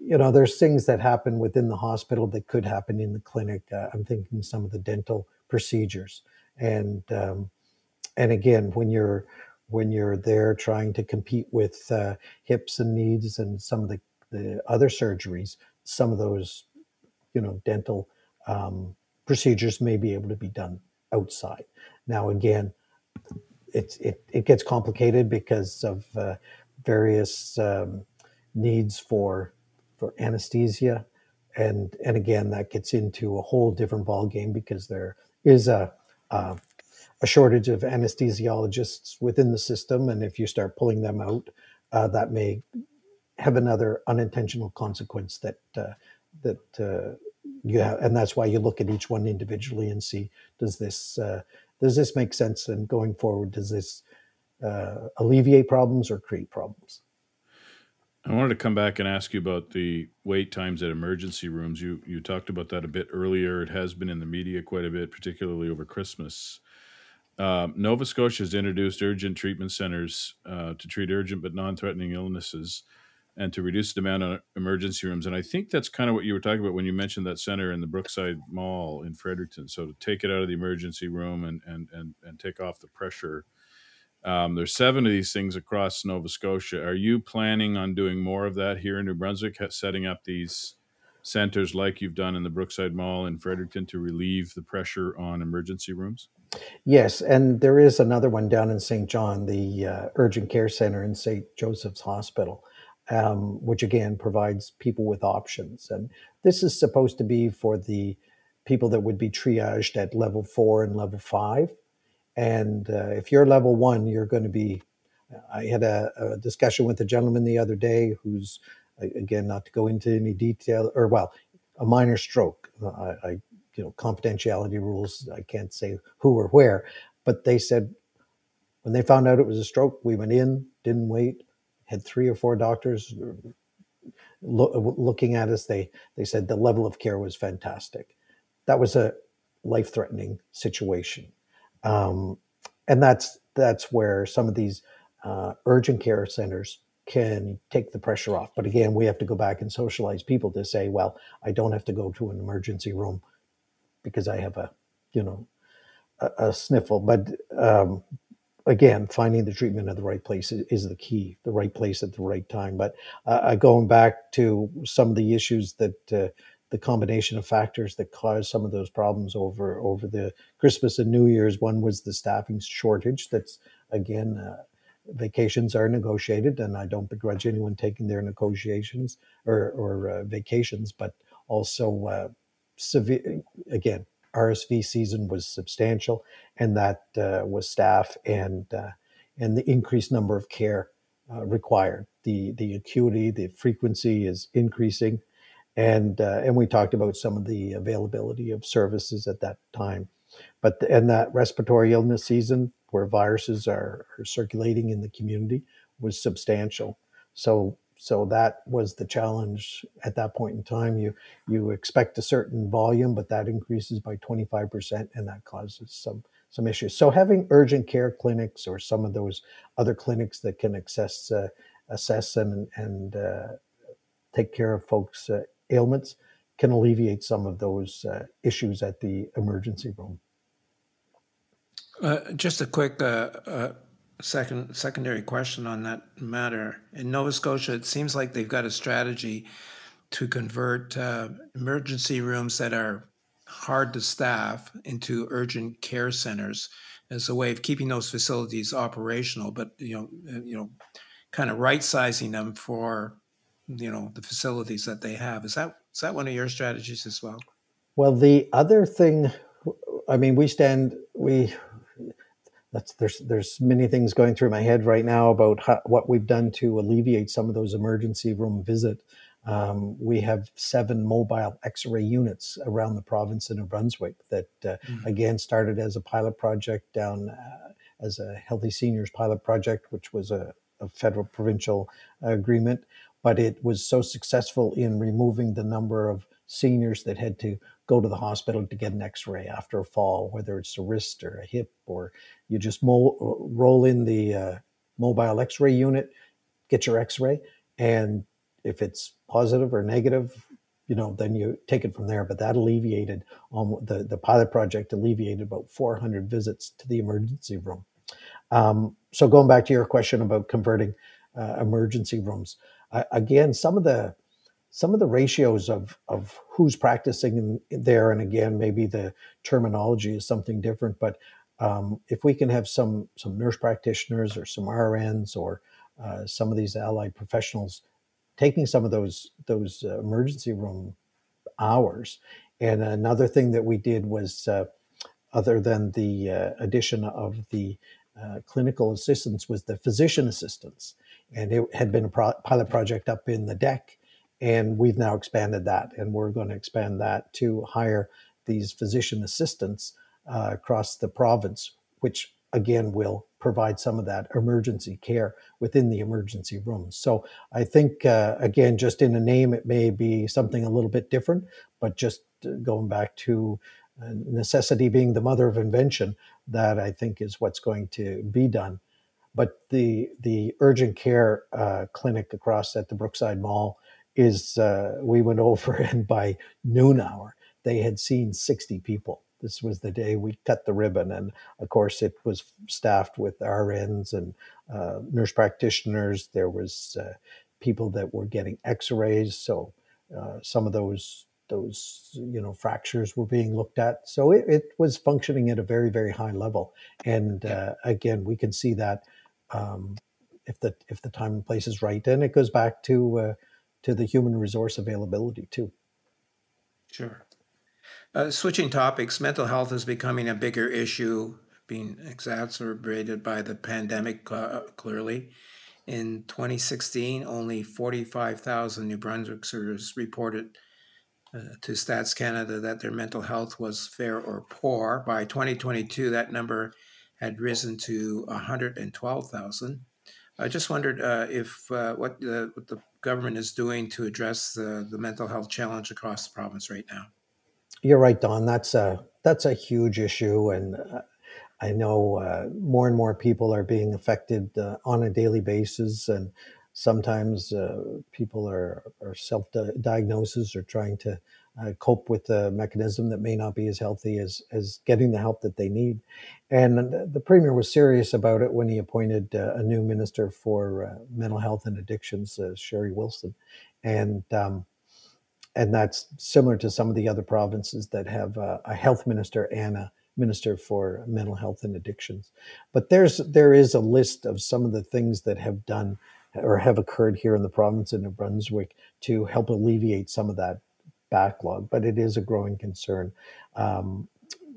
you know, there's things that happen within the hospital that could happen in the clinic. Uh, I'm thinking some of the dental procedures, and um, and again, when you're when you're there trying to compete with uh, hips and knees and some of the, the other surgeries, some of those, you know, dental um, procedures may be able to be done outside. Now, again, it's it, it gets complicated because of uh, various um, needs for for anesthesia, and and again that gets into a whole different ball game because there is a, a a shortage of anesthesiologists within the system, and if you start pulling them out, uh, that may have another unintentional consequence that uh, that uh, you have, and that's why you look at each one individually and see does this uh, does this make sense, and going forward, does this uh, alleviate problems or create problems? I wanted to come back and ask you about the wait times at emergency rooms. You you talked about that a bit earlier. It has been in the media quite a bit, particularly over Christmas. Uh, Nova Scotia has introduced urgent treatment centers uh, to treat urgent but non-threatening illnesses and to reduce the demand on emergency rooms. And I think that's kind of what you were talking about when you mentioned that center in the Brookside Mall in Fredericton. So to take it out of the emergency room and and and, and take off the pressure. Um, there's seven of these things across Nova Scotia. Are you planning on doing more of that here in New Brunswick, setting up these centers like you've done in the Brookside Mall in Fredericton to relieve the pressure on emergency rooms? Yes, and there is another one down in Saint John, the uh, Urgent Care Center in St. Joseph's Hospital, um, which again provides people with options. And this is supposed to be for the people that would be triaged at level four and level five. And uh, if you're level one, you're going to be. I had a, a discussion with a gentleman the other day who's, again, not to go into any detail, or well, a minor stroke. I, I you know confidentiality rules. I can't say who or where, but they said when they found out it was a stroke, we went in, didn't wait, had three or four doctors lo- looking at us. They they said the level of care was fantastic. That was a life threatening situation, um, and that's that's where some of these uh, urgent care centers can take the pressure off. But again, we have to go back and socialize people to say, well, I don't have to go to an emergency room because I have a, you know, a, a sniffle. But um, again, finding the treatment at the right place is, is, the key, the right place at the right time. But uh, going back to some of the issues that uh, the combination of factors that caused some of those problems over over the Christmas and New Year's. One was the staffing shortage. That's again. Uh, vacations are negotiated, and I don't begrudge anyone taking their negotiations or, or uh, vacations, but also uh, severe again RSV season was substantial, and that uh, was staff and uh, and the increased number of care uh, required. The the acuity, the frequency is increasing, and uh, and we talked about some of the availability of services at that time, but the, and that respiratory illness season where viruses are, are circulating in the community was substantial. So so that was the challenge at that point in time. You you expect a certain volume, but that increases by 25%, and that causes some some issues. So having urgent care clinics or some of those other clinics that can access, uh, assess and and uh, take care of folks' uh, ailments can alleviate some of those uh, issues at the emergency room. Uh, just a quick uh, second secondary question on that matter. In Nova Scotia, it seems like they've got a strategy to convert uh, emergency rooms that are hard to staff into urgent care centers as a way of keeping those facilities operational, but you know, uh, you know, kind of right sizing them for you know the facilities that they have. Is that is that one of your strategies as well? Well, the other thing, I mean, we stand we that's there's there's many things going through my head right now about how, what we've done to alleviate some of those emergency room visit. Um, we have seven mobile X-ray units around the province of New Brunswick that, uh, mm-hmm. again, started as a pilot project down uh, as a Healthy Seniors pilot project, which was a, a federal provincial agreement, but it was so successful in removing the number of seniors that had to go to the hospital to get an x-ray after a fall whether it's a wrist or a hip or you just mo- roll in the uh, mobile x-ray unit get your x-ray and if it's positive or negative, you know, then you take it from there. But that alleviated um, the the pilot project alleviated about 400 visits to the emergency room. Um, so going back to your question about converting uh, emergency rooms, uh, again, some of the some of the ratios of of who's practicing there, and again, maybe the terminology is something different, but um, if we can have some some nurse practitioners or some RNs or uh, some of these allied professionals taking some of those those uh, emergency room hours. And another thing that we did was, uh, other than the uh, addition of the uh, clinical assistants, was the physician assistants, and it had been a pro- pilot project up in the deck, and we've now expanded that, and we're going to expand that to hire these physician assistants uh, across the province, which again will provide some of that emergency care within the emergency rooms. So I think, uh, again, just in a name, it may be something a little bit different, but just uh, going back to uh, necessity being the mother of invention, that I think is what's going to be done. But the the urgent care uh, clinic across at the Brookside Mall is uh, we went over and by noon hour they had seen 60 people this was the day we cut the ribbon. And of course, it was staffed with RNs and uh, nurse practitioners. There was uh, people that were getting X-rays, so uh, some of those those you know fractures were being looked at. So it, it was functioning at a very very high level. And uh, again, we can see that um, if the if the time and place is right, and it goes back to uh, to the human resource availability too. Sure. Uh, switching topics, mental health is becoming a bigger issue, being exacerbated by the pandemic, uh, clearly. In 2016, only 45,000 New Brunswickers reported uh, to Stats Canada that their mental health was fair or poor. By 2022, that number had risen to 112,000. I just wondered uh, if uh, what, the, what the government is doing to address the, the mental health challenge across the province right now. You're right, Don. That's a that's a huge issue, and uh, I know uh, more and more people are being affected uh, on a daily basis, and sometimes uh, people are are self diagnosis or trying to uh, cope with a mechanism that may not be as healthy as as getting the help that they need. And the premier was serious about it when he appointed uh, a new minister for mental health and addictions, Sherry Wilson, and. Um, and that's similar to some of the other provinces that have a, a health minister and a minister for mental health and addictions. But there's there is a list of some of the things that have done or have occurred here in the province of New Brunswick to help alleviate some of that backlog. But it is a growing concern. Um,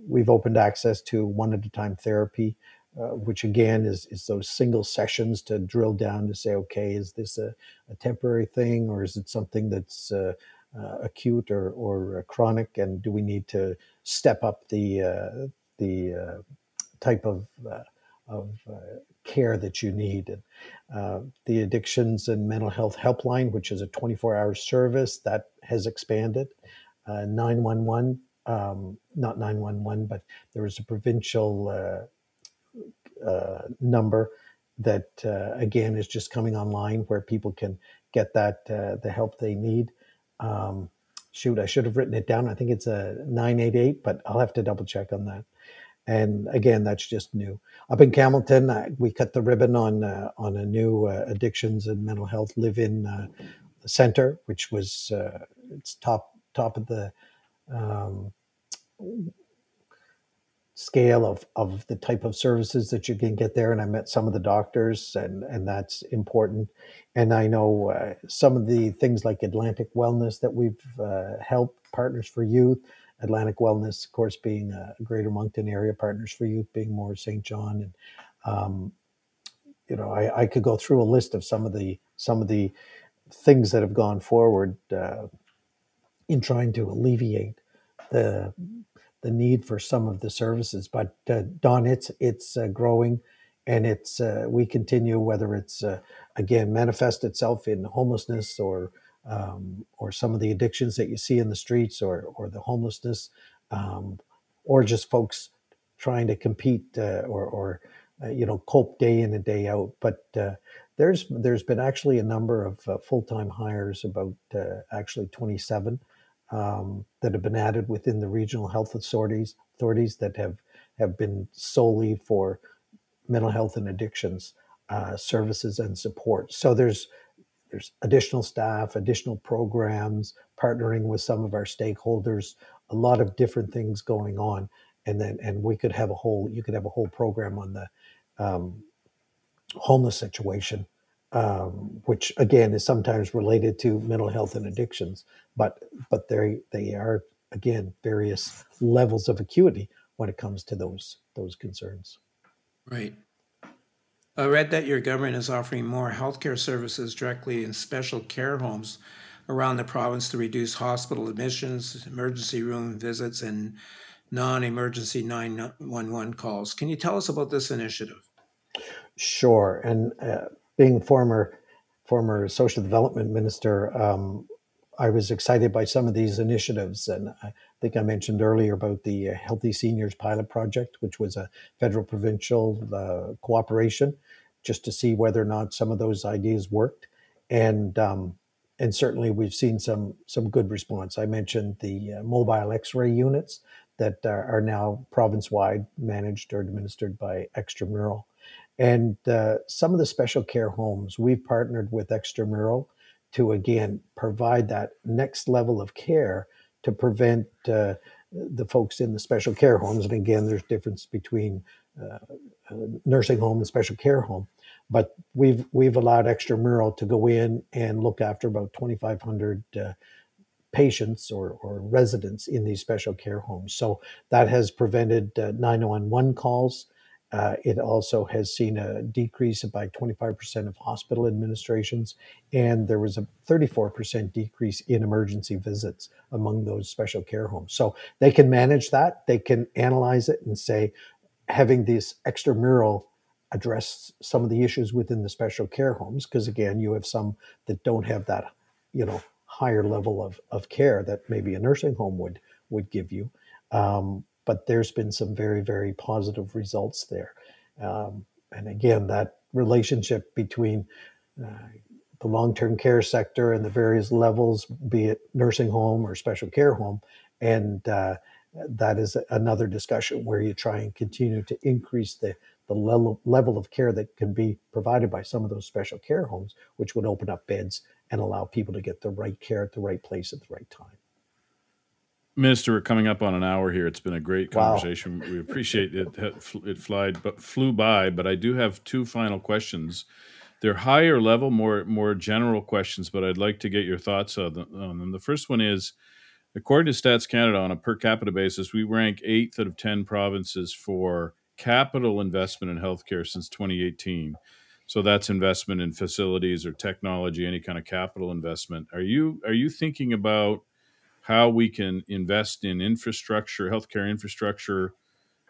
we've opened access to one at a time therapy. Uh, which again is, is those single sessions to drill down to say, okay, is this a, a temporary thing or is it something that's uh, uh, acute or, or uh, chronic, and do we need to step up the uh, the uh, type of uh, of care that you need? And, the addictions and mental health helpline, which is a 24-hour service that has expanded. 911, um, not 911, but there is a provincial number that again is just coming online where people can get that the help they need um, shoot, I should have written it down. I think it's a 988, but I'll have to double check on that. And again, that's just new. Up in Campbellton, I, we cut the ribbon on uh, on a new uh, addictions and mental health live-in uh, center, which was uh, it's top top of the um, scale of, of the type of services that you can get there. And I met some of the doctors, and, and that's important. And I know uh, some of the things like Atlantic Wellness that we've uh, helped, Partners for Youth, Atlantic Wellness, of course, being a Greater Moncton area, Partners for Youth being more Saint John. And, um, you know, I, I could go through a list of some of the some of the things that have gone forward uh, in trying to alleviate the the need for some of the services. But uh, Don, it's it's uh, growing, and it's uh, we continue whether it's uh, again manifest itself in homelessness or um, or some of the addictions that you see in the streets or or the homelessness, um, or just folks trying to compete uh, or or uh, you know, cope day in and day out. But uh, there's there's been actually a number of uh, full time hires, about uh, actually 27, um, that have been added within the regional health authorities authorities that have have been solely for mental health and addictions uh, services and support. So there's there's additional staff, additional programs, partnering with some of our stakeholders, a lot of different things going on, and then and we could have a whole you could have a whole program on the um, homeless situation, um, which again is sometimes related to mental health and addictions, but but they they are again various levels of acuity when it comes to those those concerns. Right. I read that your government is offering more healthcare services directly in special care homes around the province to reduce hospital admissions, emergency room visits, and non emergency 911 calls. Can you tell us about this initiative? Sure. And uh, being former former social development minister, um, I was excited by some of these initiatives. And I think I mentioned earlier about the uh, Healthy Seniors Pilot Project, which was a federal provincial uh, cooperation just to see whether or not some of those ideas worked. And um, and certainly we've seen some some good response. I mentioned the uh, mobile X-ray units that are, are now province-wide managed or administered by Extramural. And uh, some of the special care homes, we've partnered with Extramural to again provide that next level of care to prevent uh, the folks in the special care homes. And again, there's difference between uh, nursing home and special care home. But we've we've allowed Extramural to go in and look after about 2,500 uh, patients or, or residents in these special care homes. So that has prevented uh, 911 calls. Uh, it also has seen a decrease by 25% of hospital administrations, and there was a 34% decrease in emergency visits among those special care homes. So they can manage that. They can analyze it and say, having this extramural address some of the issues within the special care homes, because again, you have some that don't have that, you know, higher level of, of care that maybe a nursing home would would give you. Um, but there's been some very, very positive results there. Um, and again, that relationship between uh, the long term care sector and the various levels, be it nursing home or special care home, and uh, that is another discussion where you try and continue to increase the, the level, level of care that can be provided by some of those special care homes, which would open up beds and allow people to get the right care at the right place at the right time. Minister, we're coming up on an hour here. It's been a great conversation. Wow. We appreciate it. It flied, but flew by. But I do have two final questions. They're higher level, more more general questions, but I'd like to get your thoughts on them. The first one is, according to Stats Canada, on a per capita basis, we rank eighth out of ten provinces for capital investment in healthcare since 2018. So that's investment in facilities or technology, any kind of capital investment. Are you are you thinking about how we can invest in infrastructure, healthcare infrastructure,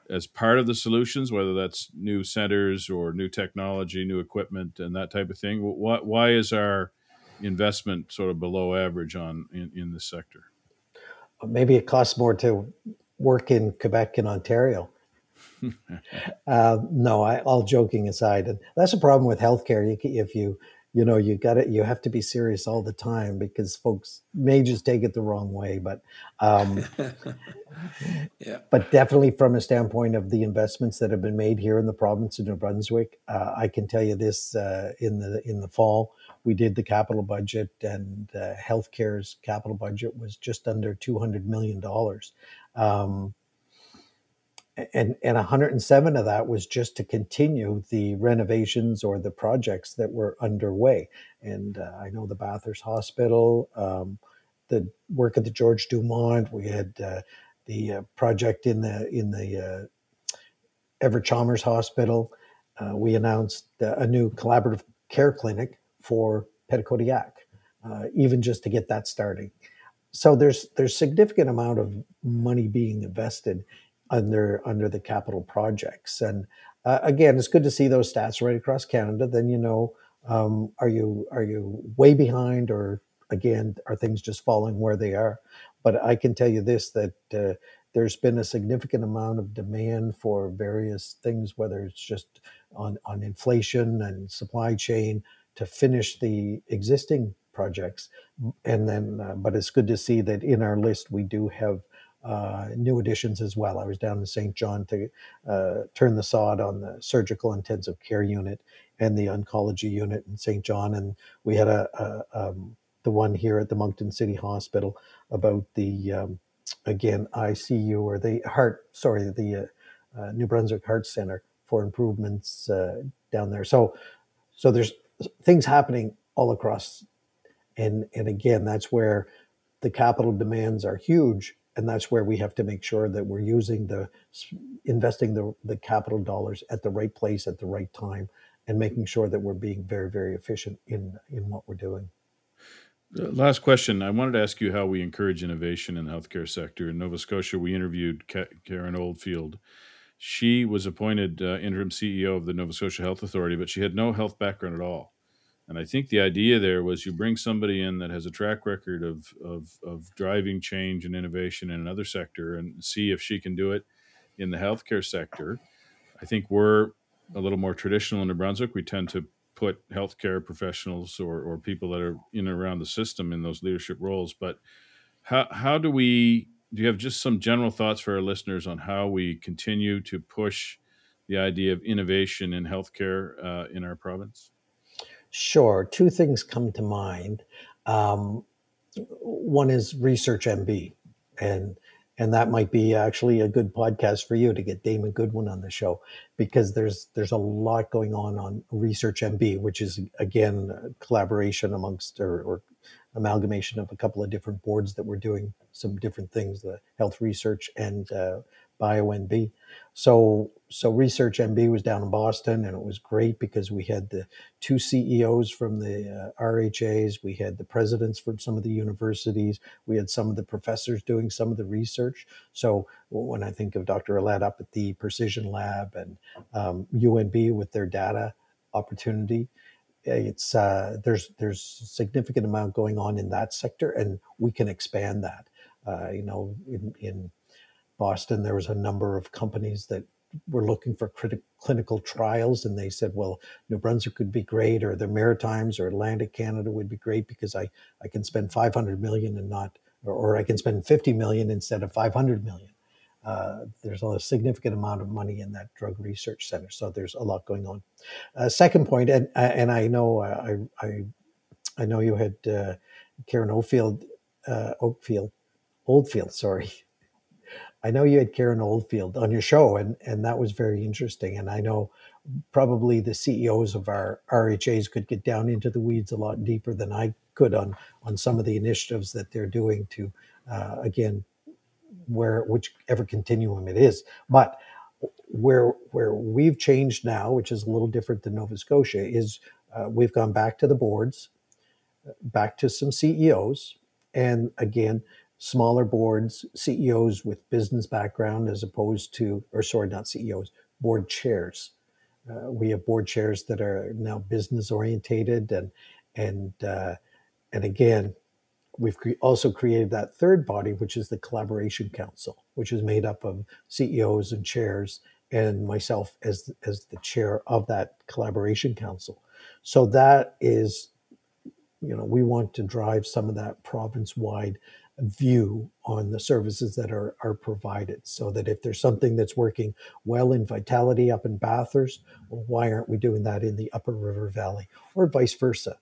as part of the solutions, whether that's new centers or new technology, new equipment, and that type of thing. Why, why is our investment sort of below average on in, in this sector? Maybe it costs more to work in Quebec and Ontario. uh, no, I, all joking aside, and that's a problem with healthcare. You, if you you know you got it you have to be serious all the time because folks may just take it the wrong way but um, yeah. but definitely from a standpoint of the investments that have been made here in the province of new brunswick uh, i can tell you this uh, in the in the fall we did the capital budget and uh, healthcare's capital budget was just under 200 million dollars. Um, and and 107 of that was just to continue the renovations or the projects that were underway. And uh, I know the Bathurst Hospital, um, the work at the George Dumont. We had uh, the uh, project in the in the uh, Everett Chalmers Hospital. Uh, we announced a new collaborative care clinic for Petitcodiac, uh, even just to get that starting. So there's there's significant amount of money being invested under under the capital projects. And uh, again, it's good to see those stats right across Canada. Then you know, um, are you are you way behind, or again, are things just falling where they are? But I can tell you this: that uh, there's been a significant amount of demand for various things, whether it's just on, on inflation and supply chain to finish the existing projects. And then, uh, but it's good to see that in our list we do have uh, new additions as well. I was down in Saint John to uh, turn the sod on the surgical intensive care unit and the oncology unit in Saint John, and we had a, a um, the one here at the Moncton City Hospital about the um, again ICU or the heart sorry the uh, uh, New Brunswick Heart Center for improvements uh, down there. So so there's things happening all across, and and again that's where the capital demands are huge, and that's where we have to make sure that we're using the investing the the capital dollars at the right place at the right time, and making sure that we're being very very efficient in in what we're doing. Uh, last question. I wanted to ask you how we encourage innovation in the healthcare sector. In Nova Scotia, we interviewed Karen Oldfield. She was appointed uh, interim CEO of the Nova Scotia Health Authority, but she had no health background at all. And I think the idea there was you bring somebody in that has a track record of, of, of driving change and innovation in another sector and see if she can do it in the healthcare sector. I think we're a little more traditional in New Brunswick. We tend to put healthcare professionals or, or people that are in and around the system in those leadership roles. But how, how do we, do you have just some general thoughts for our listeners on how we continue to push the idea of innovation in healthcare uh, in our province? Sure. Two things come to mind. Um, one is Research NB, and and that might be actually a good podcast for you to get Damon Goodwin on the show because there's there's a lot going on on Research NB, which is again collaboration amongst or, or amalgamation of a couple of different boards that were doing some different things, the health research and uh, BioNB. So so Research NB was down in Boston, and it was great because we had the two CEOs from the uh, RHAs, we had the presidents from some of the universities, we had some of the professors doing some of the research. So when I think of Dr. Ouellette up at the Precision Lab and um, UNB with their data opportunity, it's uh, there's there's significant amount going on in that sector, and we can expand that. Uh, you know, in, in Boston, there was a number of companies that were looking for clinical trials, and they said, "Well, New Brunswick would be great, or the Maritimes or Atlantic Canada would be great because I I can spend 500 million and not, or, or I can spend 50 million instead of 500 million." Uh, there's a significant amount of money in that drug research center, so there's a lot going on. Uh, second point, and and I know uh, I I I know you had uh, Karen Oldfield uh, Oakfield Oldfield, sorry, I know you had Karen Oldfield on your show, and and that was very interesting. And I know probably the CEOs of our RHAs could get down into the weeds a lot deeper than I could on on some of the initiatives that they're doing to uh, again where whichever continuum it is, but where where we've changed now, which is a little different than Nova Scotia, is uh, we've gone back to the boards, back to some CEOs, and again smaller boards, CEOs with business background as opposed to, or sorry, not CEOs, board chairs. Uh, we have board chairs that are now business orientated and and uh, and again, we've cre- also created that third body, which is the collaboration council, which is made up of CEOs and chairs, and myself as as the chair of that collaboration council. So that is, you know, we want to drive some of that province wide view on the services that are, are provided so that if there's something that's working well in Vitalité up in bathurst well, why aren't we doing that in the upper river valley? Or vice versa.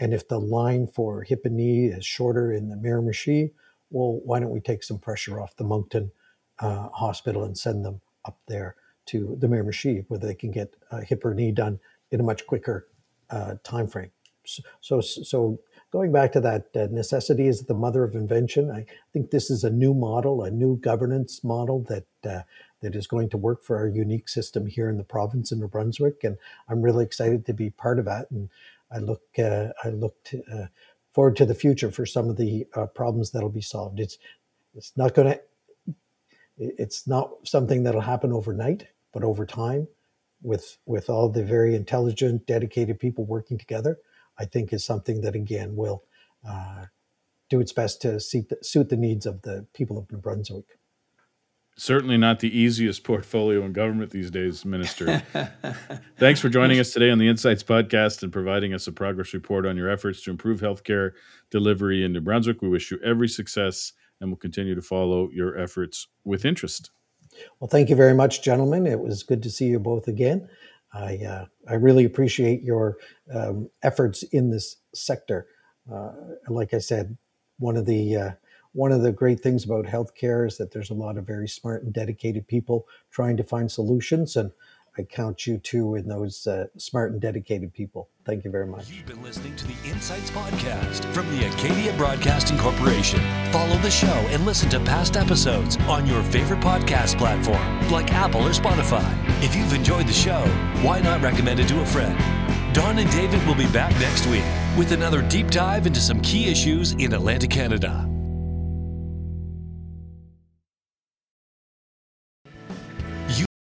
And if the line for hip and knee is shorter in the miramichi well why don't we take some pressure off the moncton uh, hospital and send them up there to the miramichi where they can get a hip or knee done in a much quicker uh, time frame so, so, so going back to that uh, necessity is the mother of invention. I think this is a new model, a new governance model that uh, that is going to work for our unique system here in the province of New Brunswick, and I'm really excited to be part of that. And I look uh, I look to, uh, forward to the future for some of the uh, problems that'll be solved. It's it's not going to it's not something that'll happen overnight, but over time, with with all the very intelligent, dedicated people working together I think is something that again will uh, do its best to suit the, suit the needs of the people of New Brunswick. certainly not the easiest portfolio in government these days, Minister. Thanks for joining us today on the Insights Podcast and providing us a progress report on your efforts to improve healthcare delivery in New Brunswick. We wish you every success and we'll continue to follow your efforts with interest. Well, thank you very much, gentlemen. It was good to see you both again. I, uh, I really appreciate your um, efforts in this sector. Uh, like I said, one of the uh, one of the great things about healthcare is that there's a lot of very smart and dedicated people trying to find solutions, and I count you two in those uh, smart and dedicated people. Thank you very much. You've been listening to the Insights Podcast from the Acadia Broadcasting Corporation. Follow the show and listen to past episodes on your favorite podcast platform, like Apple or Spotify. If you've enjoyed the show, why not recommend it to a friend? Don and David will be back next week with another deep dive into some key issues in Atlantic Canada.